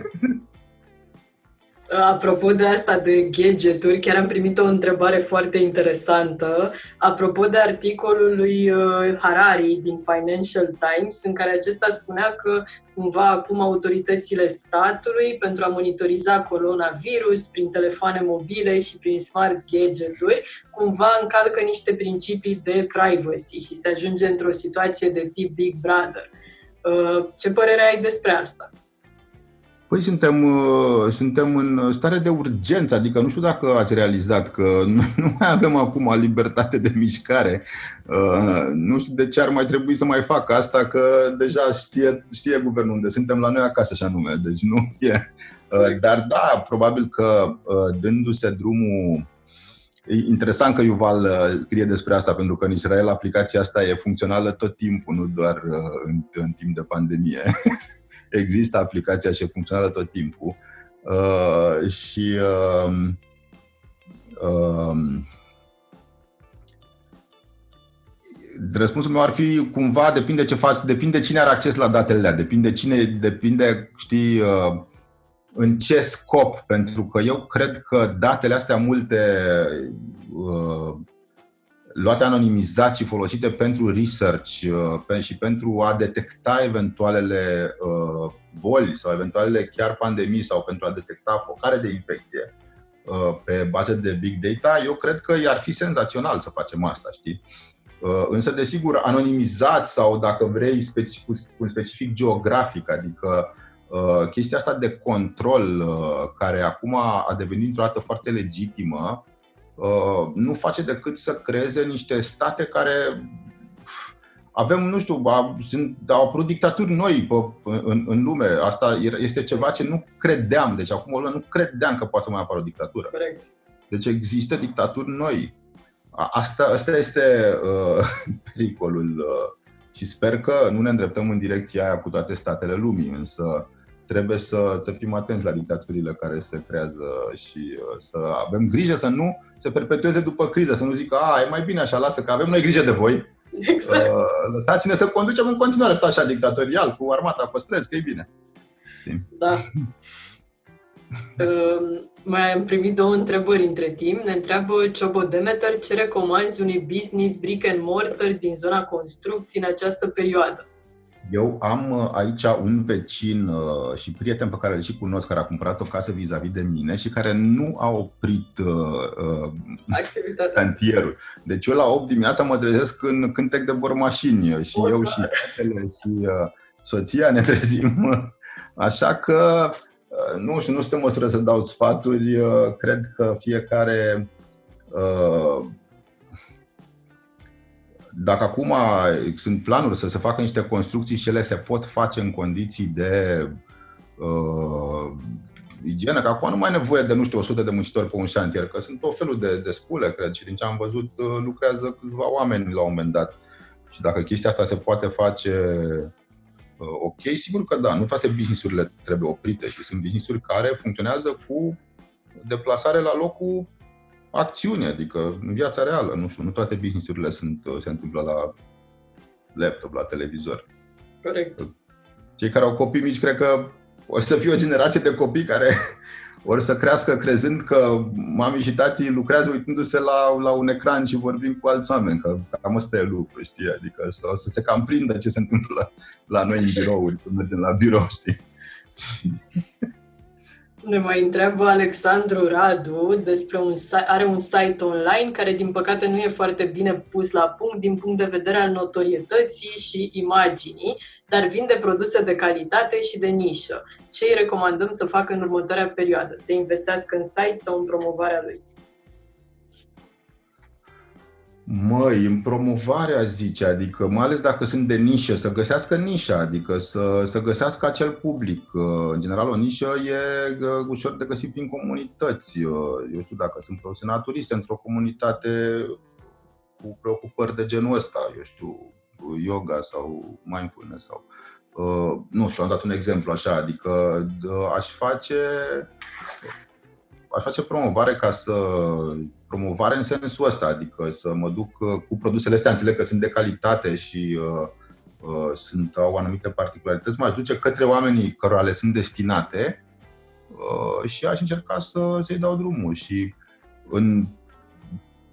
Speaker 1: Apropo de asta de gadgeturi, chiar am primit o întrebare foarte interesantă. Apropo de articolul lui uh, Harari din Financial Times, în care acesta spunea că cumva acum autoritățile statului pentru a monitoriza coronavirus prin telefoane mobile și prin smart gadgeturi, cumva încalcă niște principii de privacy și se ajunge într-o situație de tip Big Brother. Uh, ce părere ai despre asta?
Speaker 2: Păi suntem, uh, suntem în stare de urgență, adică nu știu dacă ați realizat că nu mai avem acum libertate de mișcare. Uh, nu știu de ce ar mai trebui să mai fac asta, că deja știe, știe guvernul unde suntem la noi acasă, așa nume, deci nu e. Dar da, probabil că dându-se drumul E interesant că Yuval scrie despre asta, pentru că în Israel aplicația asta e funcțională tot timpul, nu doar în, în timp de pandemie. există aplicația și e funcțională tot timpul. Uh, și uh, uh, răspunsul meu ar fi cumva depinde ce faci, depinde cine are acces la datele alea, depinde cine, depinde, știi, uh, în ce scop, pentru că eu cred că datele astea multe uh, luate anonimizat și folosite pentru research uh, și pentru a detecta eventualele uh, boli sau eventualele chiar pandemii sau pentru a detecta focare de infecție uh, pe bază de big data, eu cred că i-ar fi senzațional să facem asta, știi? Însă, desigur, anonimizat sau, dacă vrei, specific, un specific geografic, adică chestia asta de control, care acum a devenit într-o dată foarte legitimă, Uh, nu face decât să creeze niște state care avem, nu știu, sunt, au apărut dictaturi noi pe, în, în lume. Asta este ceva ce nu credeam. Deci acum nu credeam că poate să mai apară o dictatură.
Speaker 1: Corect.
Speaker 2: Deci există dictaturi noi. Asta, asta este uh, pericolul uh, și sper că nu ne îndreptăm în direcția aia cu toate statele lumii, însă trebuie să, să fim atenți la dictaturile care se creează și uh, să avem grijă să nu se perpetueze după criză, să nu zică, a, e mai bine așa, lasă că avem noi grijă de voi.
Speaker 1: Exact. Uh,
Speaker 2: lăsați-ne să conducem în continuare tot așa dictatorial, cu armata pe străzi, că e bine.
Speaker 1: Știi? Da. uh, mai am primit două întrebări între timp. Ne întreabă Ciobo Demeter ce recomanzi unui business brick and mortar din zona construcții în această perioadă.
Speaker 2: Eu am uh, aici un vecin uh, și prieten pe care îl și cunosc, care a cumpărat o casă vis-a-vis de mine și care nu a oprit uh, cantierul. Deci eu la 8 dimineața mă trezesc în cântec de bormașini și eu și fetele și soția ne trezim. Așa că, nu știu, nu sunt în măsură să dau sfaturi. Cred că fiecare dacă acum sunt planuri să se facă niște construcții și ele se pot face în condiții de uh, igienă, că acum nu mai e nevoie de, nu știu, 100 de muncitori pe un șantier, că sunt tot felul de, de scule, cred, și din ce am văzut uh, lucrează câțiva oameni la un moment dat. Și dacă chestia asta se poate face uh, ok, sigur că da, nu toate businessurile trebuie oprite și sunt businessuri care funcționează cu deplasare la locul acțiune, adică în viața reală, nu știu, nu toate businessurile sunt, se întâmplă la laptop, la televizor.
Speaker 1: Corect.
Speaker 2: Cei care au copii mici, cred că o să fie o generație de copii care or să crească crezând că mami și tati lucrează uitându-se la, la un ecran și vorbim cu alți oameni, că cam asta e lucru, știi? Adică să, să se cam prindă ce se întâmplă la noi în birouri, când mergem la birou, știi?
Speaker 1: Ne mai întreabă Alexandru Radu despre un are un site online care din păcate nu e foarte bine pus la punct din punct de vedere al notorietății și imaginii, dar vinde produse de calitate și de nișă. Ce îi recomandăm să facă în următoarea perioadă? Să investească în site sau în promovarea lui?
Speaker 2: Măi, în promovarea zice, adică mai ales dacă sunt de nișă, să găsească nișa, adică să, să găsească acel public. În general, o nișă e ușor de găsit prin comunități. Eu știu, dacă sunt produse naturiste într-o comunitate cu preocupări de genul ăsta, eu știu, yoga sau mindfulness sau nu știu, am dat un exemplu așa, adică aș face aș face promovare ca să promovare în sensul ăsta, adică să mă duc uh, cu produsele astea, înțeleg că sunt de calitate și uh, uh, sunt, au anumite particularități, m-aș duce către oamenii cărora le sunt destinate uh, și aș încerca să, să-i dau drumul. Și în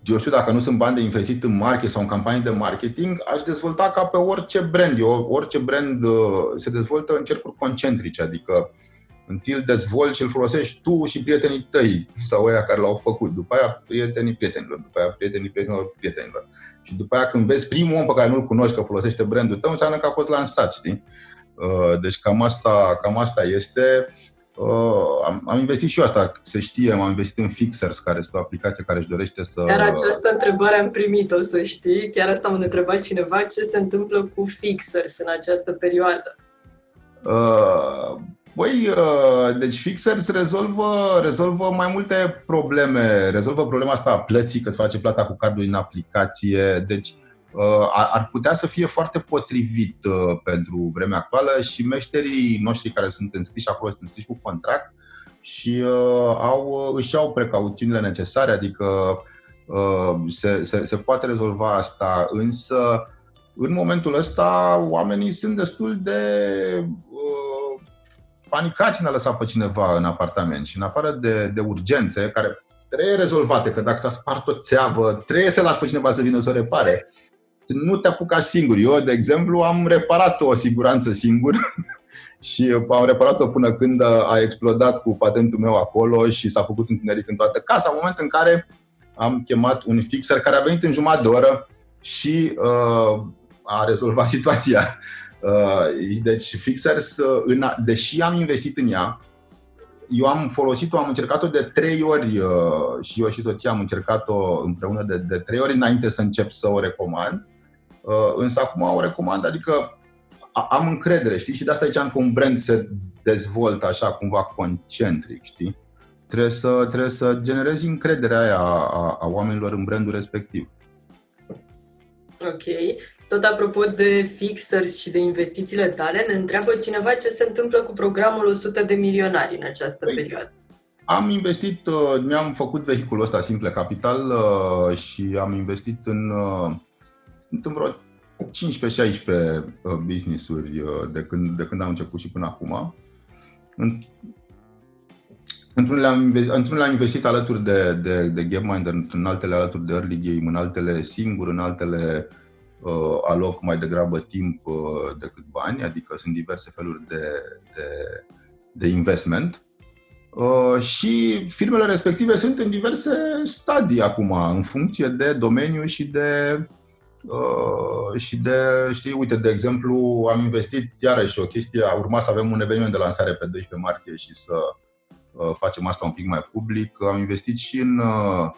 Speaker 2: eu știu, dacă nu sunt bani de investit în market sau în campanii de marketing, aș dezvolta ca pe orice brand. Eu, orice brand uh, se dezvoltă în cercuri concentrice, adică uh, Întâi îl dezvolți și îl folosești tu și prietenii tăi sau aia care l-au făcut. După aia prietenii prietenilor, după aia prietenii prietenilor prietenilor. Și după aia când vezi primul om pe care nu-l cunoști că folosește brandul tău, înseamnă că a fost lansat, știi? Uh, deci cam asta, cam asta este. Uh, am, am investit și eu asta, se știe, am investit în Fixers, care este o aplicație care își dorește să...
Speaker 1: Chiar această întrebare am primit-o, să știi. Chiar asta m-a întrebat cineva, ce se întâmplă cu Fixers în această perioadă.
Speaker 2: Uh, Băi, uh, deci Fixers rezolvă, rezolvă mai multe probleme. Rezolvă problema asta a plății, că se face plata cu cardul în aplicație. Deci uh, ar putea să fie foarte potrivit uh, pentru vremea actuală și meșterii noștri care sunt înscriși acolo sunt înscriși cu contract și au, își au precauțiunile necesare, adică se, se, se poate rezolva asta, însă în momentul ăsta oamenii sunt destul de panicați în a lăsa pe cineva în apartament și în afară de, de urgențe care trebuie rezolvate, că dacă s-a spart o țeavă, trebuie să lași pe cineva să vină să o repare. Nu te apuca singur. Eu, de exemplu, am reparat o siguranță singur și am reparat-o până când a explodat cu patentul meu acolo și s-a făcut întuneric în toată casa, în momentul în care am chemat un fixer care a venit în jumătate de oră și uh, a rezolvat situația. Uh, deci Fixers, uh, deși am investit în ea, eu am folosit-o, am încercat-o de trei ori uh, și eu și soția am încercat-o împreună de, de trei ori înainte să încep să o recomand. Însă acum o recomand, adică am încredere, știi? Și de asta ziceam că un brand se dezvoltă așa cumva concentric, știi? Trebuie să, trebuie să generezi încrederea aia a, a, a oamenilor în brandul respectiv.
Speaker 1: Ok. Tot apropo de fixers și de investițiile tale, ne întreabă cineva ce se întâmplă cu programul 100 de milionari în această păi, perioadă.
Speaker 2: Am investit, uh, mi-am făcut vehiculul ăsta Simple Capital uh, și am investit în, uh, sunt în vreo 15-16 business-uri de când, de când am început și până acum. Într-unele am, investit, într-unele am investit alături de, de, de GameMinder, în altele alături de Early Game, în altele singur, în altele uh, uh, aloc mai degrabă timp uh, decât bani, adică sunt diverse feluri de, de, de investment. Uh, și firmele respective sunt în diverse stadii acum, în funcție de domeniu și de Uh, și de, știi, uite, de exemplu, am investit iarăși o chestie, a urmat să avem un eveniment de lansare pe 12 martie și să uh, facem asta un pic mai public. Am investit și în uh,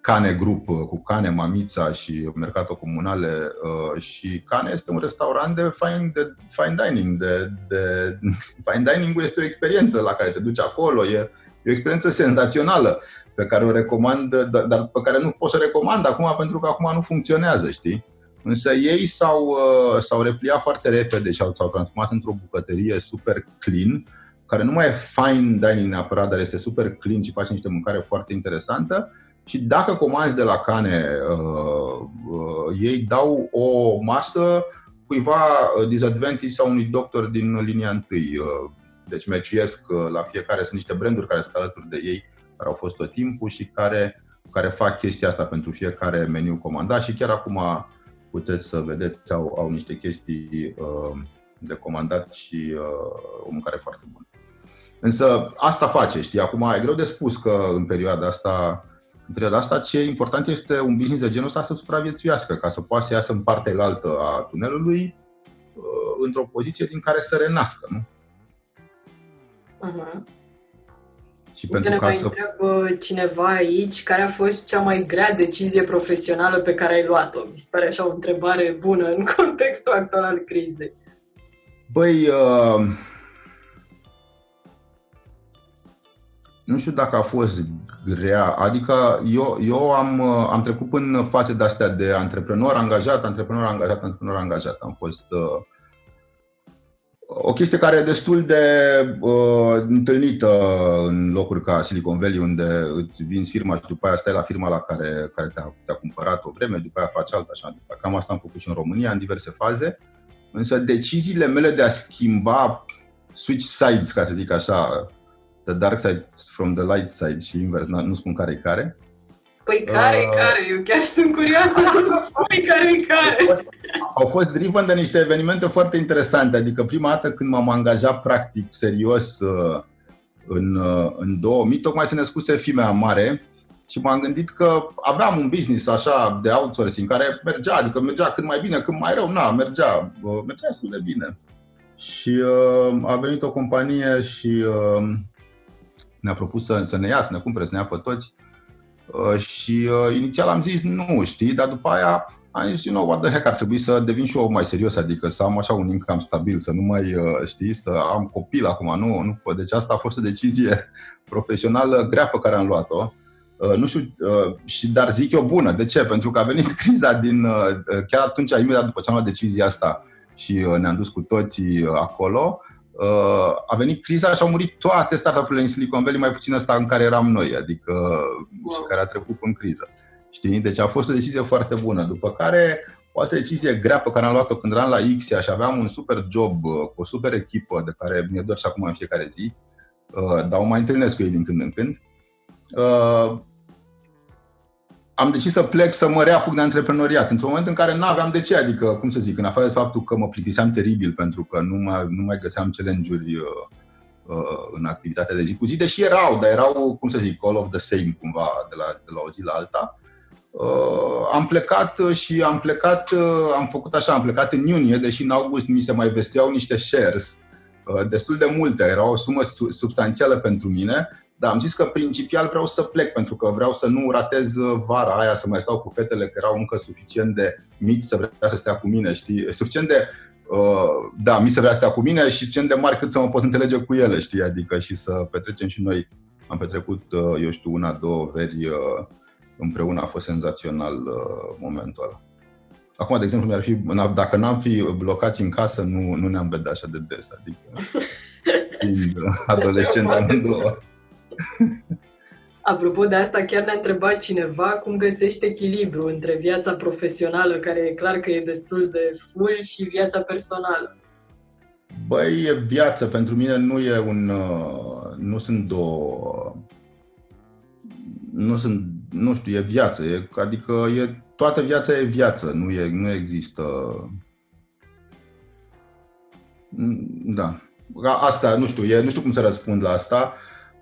Speaker 2: Cane Group uh, cu Cane, Mamița și Mercato Comunale uh, și Cane este un restaurant de fine, de fine dining. De, de, fine dining este o experiență la care te duci acolo, e, e o experiență senzațională pe care o recomand, dar pe care nu pot să recomand acum pentru că acum nu funcționează, știi? Însă ei s-au, uh, s-au repliat foarte repede și s-au transformat într-o bucătărie super clean, care nu mai e fine dining neapărat, dar este super clean și face niște mâncare foarte interesantă și dacă comanzi de la Cane, uh, uh, ei dau o masă cuiva uh, disadvantage sau unui doctor din linia întâi. Uh, deci meciuiesc uh, la fiecare, sunt niște branduri care sunt alături de ei, care au fost tot timpul și care, care fac chestia asta pentru fiecare meniu comandat și chiar acum puteți să vedeți, au, au niște chestii uh, de comandat și uh, o mâncare foarte bună. Însă asta face, știi? Acum e greu de spus că în perioada asta în perioada asta, ce e important este un business de genul ăsta să supraviețuiască, ca să poată să iasă în partea altă a tunelului uh, într-o poziție din care să renască, nu?
Speaker 1: Uh-huh. Și pentru ca să... întreabă cineva aici care a fost cea mai grea decizie profesională pe care ai luat-o. Mi se pare așa o întrebare bună în contextul actual al crizei.
Speaker 2: Băi, uh, nu știu dacă a fost grea, adică eu, eu am, uh, am trecut în faze de-astea de antreprenor angajat, antreprenor angajat, antreprenor angajat. Am fost uh, o chestie care e destul de uh, întâlnită în locuri ca Silicon Valley, unde îți vinzi firma și după aia stai la firma la care, care te-a, te-a cumpărat o vreme, după aia faci alta așa. Cam asta am făcut și în România, în diverse faze. Însă deciziile mele de a schimba switch sides, ca să zic așa, the dark side from the light side și invers, nu spun care e care.
Speaker 1: Păi care e uh, care? Eu chiar sunt curioasă să-mi spui care e care. Au fost,
Speaker 2: au fost driven de niște evenimente foarte interesante. Adică prima dată când m-am angajat practic, serios, uh, în, uh, în 2000, tocmai se născuse fimea mare și m-am gândit că aveam un business așa de outsourcing care mergea, adică mergea cât mai bine, cât mai rău, na, mergea, mergea destul de bine. Și uh, a venit o companie și uh, ne-a propus să, să ne ia, să ne cumpere, să ne ia pe toți. Uh, și uh, inițial am zis nu, știi, dar după aia am zis, you know, what the heck, ar trebui să devin și eu mai serios, adică să am așa un income stabil, să nu mai, uh, știi, să am copil acum, nu, nu, deci asta a fost o decizie profesională grea pe care am luat-o. Uh, nu știu, uh, și, dar zic eu bună. De ce? Pentru că a venit criza din, uh, chiar atunci, imediat după ce am luat decizia asta și uh, ne-am dus cu toții acolo, Uh, a venit criza și au murit toate startup-urile în Silicon Valley, mai puțin ăsta în care eram noi, adică wow. și care a trecut în criză. Știi? Deci a fost o decizie foarte bună. După care, o altă decizie grea pe care am luat-o când eram la Xia și aveam un super job uh, cu o super echipă de care mi-e doar și acum în fiecare zi, uh, dar o mai întâlnesc cu ei din când în când am decis să plec să mă reapuc de antreprenoriat, într-un moment în care nu aveam de ce, adică, cum să zic, în afară de faptul că mă plictiseam teribil pentru că nu mai, nu mai găseam challenge-uri uh, uh, în activitatea de zi cu zi, deși erau, dar erau, cum să zic, all of the same cumva de la, de la o zi la alta. Uh, am plecat și am plecat, uh, am făcut așa, am plecat în iunie, deși în august mi se mai vesteau niște shares, uh, destul de multe, era o sumă substanțială pentru mine da, am zis că principial vreau să plec pentru că vreau să nu ratez vara aia, să mai stau cu fetele care erau încă suficient de mici să vrea să stea cu mine, știi? Suficient de, uh, da, mi să vrea să stea cu mine și suficient de mari cât să mă pot înțelege cu ele, știi? Adică și să petrecem și noi. Am petrecut, uh, eu știu, una, două veri uh, împreună, a fost senzațional uh, momentul ăla. Acum, de exemplu, mi-ar fi, dacă n-am fi blocați în casă, nu, nu ne-am vedea așa de des, adică fiind adolescent amândouă.
Speaker 1: Apropo de asta, chiar ne-a întrebat cineva cum găsești echilibru între viața profesională, care e clar că e destul de full, și viața personală.
Speaker 2: Băi, e viață. Pentru mine nu e un... Uh, nu sunt două... Nu sunt... Nu știu, e viață. E, adică e, toată viața e viață. Nu, e, nu există... Da. Asta, nu știu, e, nu știu cum să răspund la asta.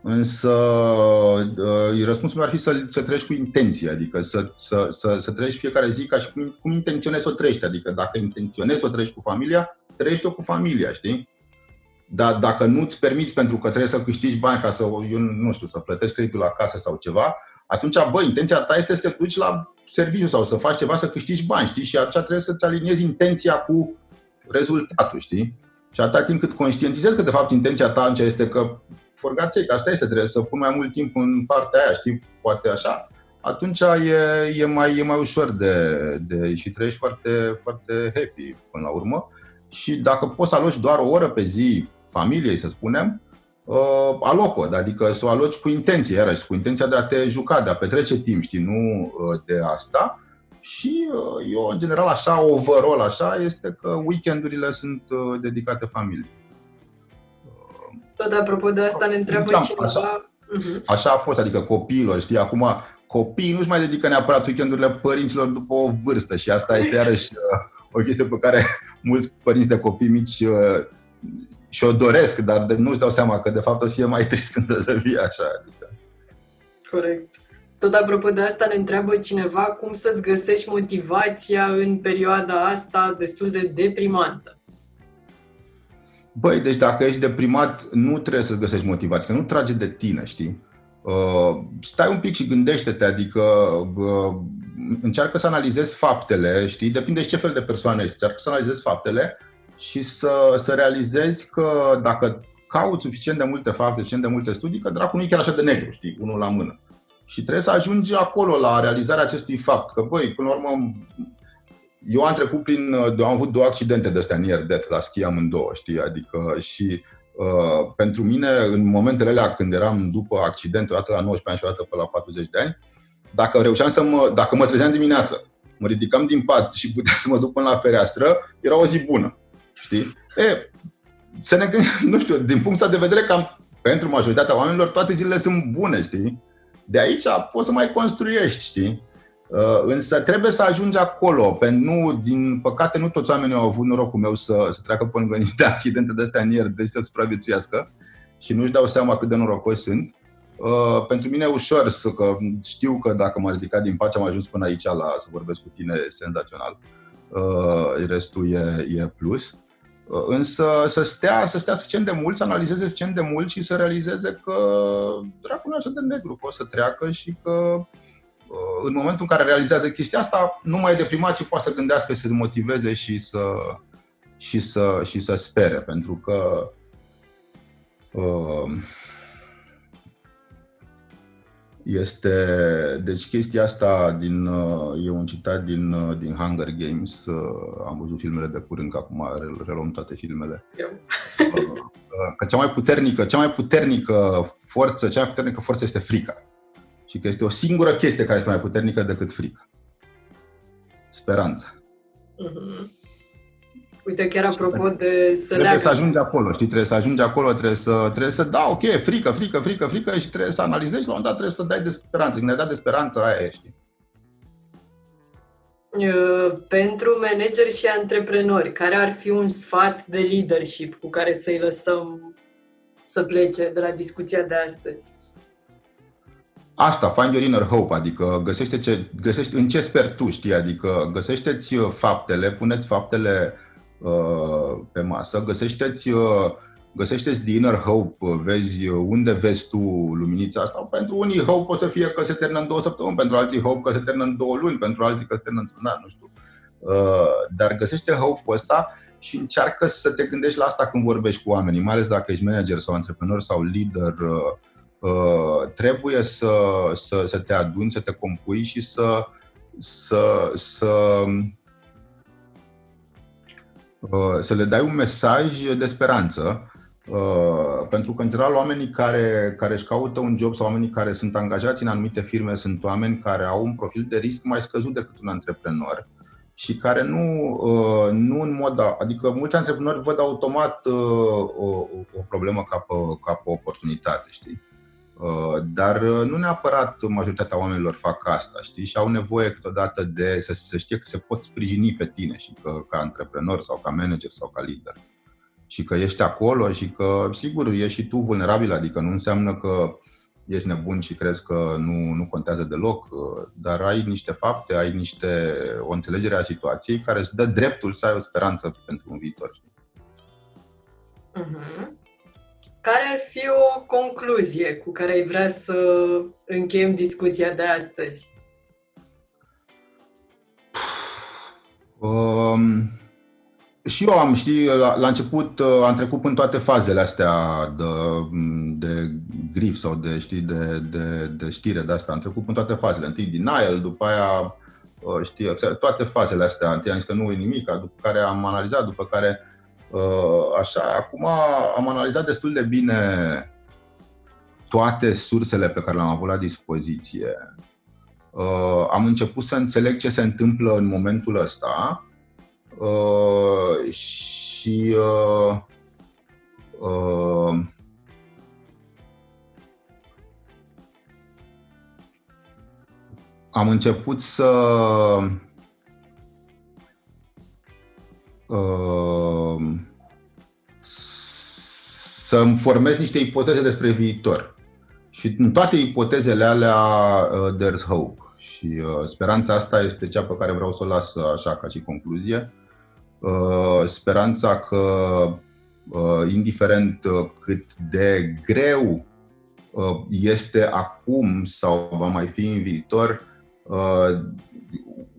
Speaker 2: Însă uh, răspunsul meu ar fi să, să trăiești cu intenție, adică să, să, să, să trăiești fiecare zi ca și cum, cum intenționezi să o trăiești. Adică dacă intenționezi să o trăiești cu familia, trăiești-o cu familia, știi? Dar dacă nu îți permiți pentru că trebuie să câștigi bani ca să, eu nu știu, să plătești creditul la casă sau ceva, atunci, bă, intenția ta este să te duci la serviciu sau să faci ceva să câștigi bani, știi? Și atunci trebuie să-ți aliniezi intenția cu rezultatul, știi? Și atâta timp cât conștientizezi că, de fapt, intenția ta este că forgaței, că asta este, trebuie să pun mai mult timp în partea aia, știi, poate așa, atunci e, e, mai, e mai ușor de, de și trăiești foarte, foarte happy până la urmă. Și dacă poți să aloci doar o oră pe zi familiei, să spunem, uh, aloc adică să o aloci cu intenție, iarăși, cu intenția de a te juca, de a petrece timp, știi, nu uh, de asta. Și uh, eu, în general, așa, overall, așa, este că weekendurile sunt uh, dedicate familiei.
Speaker 1: Tot apropo de asta ne întreabă da, cineva... Așa,
Speaker 2: uh-huh. așa a fost, adică copiilor, știi, acum copiii nu-și mai dedică neapărat weekendurile părinților după o vârstă și asta este iarăși uh, o chestie pe care mulți părinți de copii mici uh, și o doresc, dar de, nu-și dau seama că de fapt o să fie mai trist când o să fie așa. Adică.
Speaker 1: Corect. Tot apropo de asta ne întreabă cineva cum să-ți găsești motivația în perioada asta destul de deprimantă.
Speaker 2: Băi, deci dacă ești deprimat, nu trebuie să găsești motivație, că nu trage de tine, știi? Uh, stai un pic și gândește-te, adică uh, încearcă să analizezi faptele, știi? Depinde de ce fel de persoană ești. Încearcă să analizezi faptele și să, să realizezi că dacă cauți suficient de multe fapte, suficient de multe studii, că dracul nu e chiar așa de negru, știi? Unul la mână. Și trebuie să ajungi acolo la realizarea acestui fapt. Că, băi, până la urmă, eu am trecut prin, am avut două accidente de astea near death la schi amândouă, știi? Adică și uh, pentru mine, în momentele alea când eram după accident, o dată la 19 ani și o dată pe la 40 de ani, dacă reușeam să mă, dacă mă trezeam dimineață, mă ridicam din pat și puteam să mă duc până la fereastră, era o zi bună, știi? E, să ne gândim, nu știu, din punctul de vedere că pentru majoritatea oamenilor toate zilele sunt bune, știi? De aici poți să mai construiești, știi? Uh, însă trebuie să ajungi acolo, pentru nu, din păcate nu toți oamenii au avut norocul meu să, să treacă pe lângă niște accidente de astea în ieri, deci să supraviețuiască și nu-și dau seama cât de norocoși sunt. Uh, pentru mine e ușor să că știu că dacă m-am ridicat din pace am ajuns până aici la să vorbesc cu tine senzațional. Uh, restul e, e plus. Uh, însă să stea, să stea suficient de mult, să analizeze suficient de mult și să realizeze că dracul nu e așa de negru, că o să treacă și că uh, în momentul în care realizează chestia asta, nu mai e deprimat, ci poate să gândească, să se motiveze și să, și să, și să spere. Pentru că uh, este, deci chestia asta din, e un citat din, din Hunger Games, am văzut filmele de curând, că acum reluăm toate filmele. Eu. Că cea mai puternică, cea mai puternică forță, cea mai puternică forță este frica. Și că este o singură chestie care este mai puternică decât frica. Speranța. Uh-huh.
Speaker 1: Uite, chiar apropo de să
Speaker 2: Trebuie leagă. să ajungi acolo, știi? Trebuie să ajungi acolo, trebuie să, trebuie să da, ok, frică, frică, frică, frică și trebuie să analizezi și la un moment dat trebuie să dai de speranță. Când ai dat de speranță, aia e, știi?
Speaker 1: Pentru manageri și antreprenori, care ar fi un sfat de leadership cu care să-i lăsăm să plece de la discuția de astăzi?
Speaker 2: Asta, find your inner hope, adică găsește ce, găsește în ce sper tu, știi, adică găsește-ți faptele, puneți faptele Uh, pe masă, găsește-ți, uh, găsește-ți inner hope, vezi unde vezi tu luminița asta. Pentru unii hope o să fie că se termină în două săptămâni, pentru alții hope că se termină în două luni, pentru alții că se termină într-un an, nu știu. Uh, dar găsește hope-ul ăsta și încearcă să te gândești la asta când vorbești cu oamenii, mai ales dacă ești manager sau antreprenor sau lider, trebuie să, să, să te aduni, să te compui și să, să, să Uh, să le dai un mesaj de speranță, uh, pentru că, în general, oamenii care, care își caută un job sau oamenii care sunt angajați în anumite firme sunt oameni care au un profil de risc mai scăzut decât un antreprenor și care nu, uh, nu în mod. Adică, mulți antreprenori văd automat o, o problemă ca pe, ca pe o oportunitate, știi? Uh, dar uh, nu neapărat majoritatea oamenilor fac asta, știi? Și au nevoie câteodată de să, să știe că se pot sprijini pe tine și că ca antreprenor sau ca manager sau ca lider. Și că ești acolo și că, sigur, ești și tu vulnerabil, adică nu înseamnă că ești nebun și crezi că nu, nu contează deloc, uh, dar ai niște fapte, ai niște, o înțelegere a situației care îți dă dreptul să ai o speranță pentru un viitor.
Speaker 1: Uh-huh. Care ar fi o concluzie cu care ai vrea să încheiem discuția de astăzi?
Speaker 2: Um, și eu am, știi, la, la început uh, am trecut în toate fazele astea de, de grif sau de, știi, de, de, de știre de asta. Am trecut în toate fazele. Întâi denial, după aia, uh, știi, toate fazele astea. Întâi am zis că nu e nimic, după care am analizat, după care Uh, așa, acum am analizat destul de bine toate sursele pe care le-am avut la dispoziție. Uh, am început să înțeleg ce se întâmplă în momentul ăsta uh, și am început să să-mi formez niște ipoteze despre viitor. Și în toate ipotezele alea, uh, there's hope. Și uh, speranța asta este cea pe care vreau să o las așa ca și concluzie. Uh, speranța că, uh, indiferent uh, cât de greu uh, este acum sau va mai fi în viitor, uh,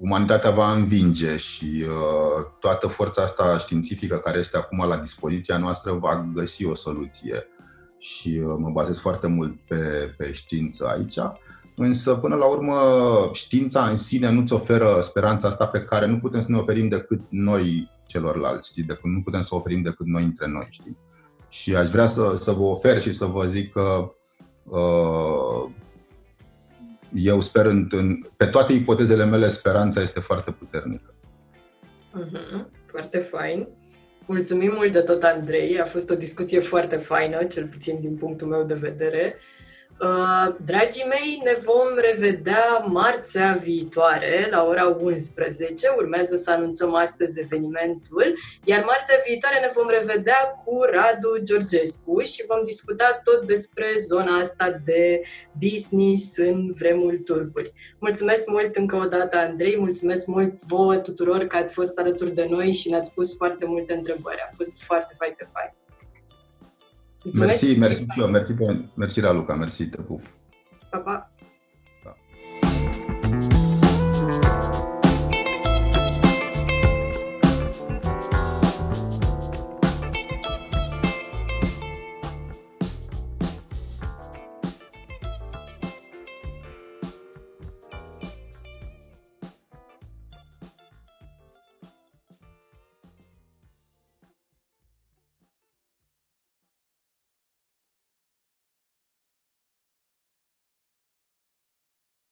Speaker 2: umanitatea va învinge și uh, toată forța asta științifică care este acum la dispoziția noastră va găsi o soluție. Și uh, mă bazez foarte mult pe, pe știință aici. Însă, până la urmă, știința în sine nu-ți oferă speranța asta pe care nu putem să ne oferim decât noi celorlalți, știi? Decât, nu putem să oferim decât noi între noi, știi? Și aș vrea să, să vă ofer și să vă zic că uh, eu sper, în, în, pe toate ipotezele mele, speranța este foarte puternică.
Speaker 1: Uh-huh. Foarte fain. Mulțumim mult de tot, Andrei. A fost o discuție foarte faină, cel puțin din punctul meu de vedere. Uh, dragii mei, ne vom revedea marțea viitoare la ora 11. Urmează să anunțăm astăzi evenimentul, iar marțea viitoare ne vom revedea cu Radu Georgescu și vom discuta tot despre zona asta de business în vremuri turburi. Mulțumesc mult încă o dată, Andrei, mulțumesc mult vouă tuturor că ați fost alături de noi și ne-ați pus foarte multe întrebări. A fost foarte, foarte fain.
Speaker 2: Mulțumesc, mersi, mersi, mersi, mersi, Raluca, mersi, te pup.
Speaker 1: Pa, pa.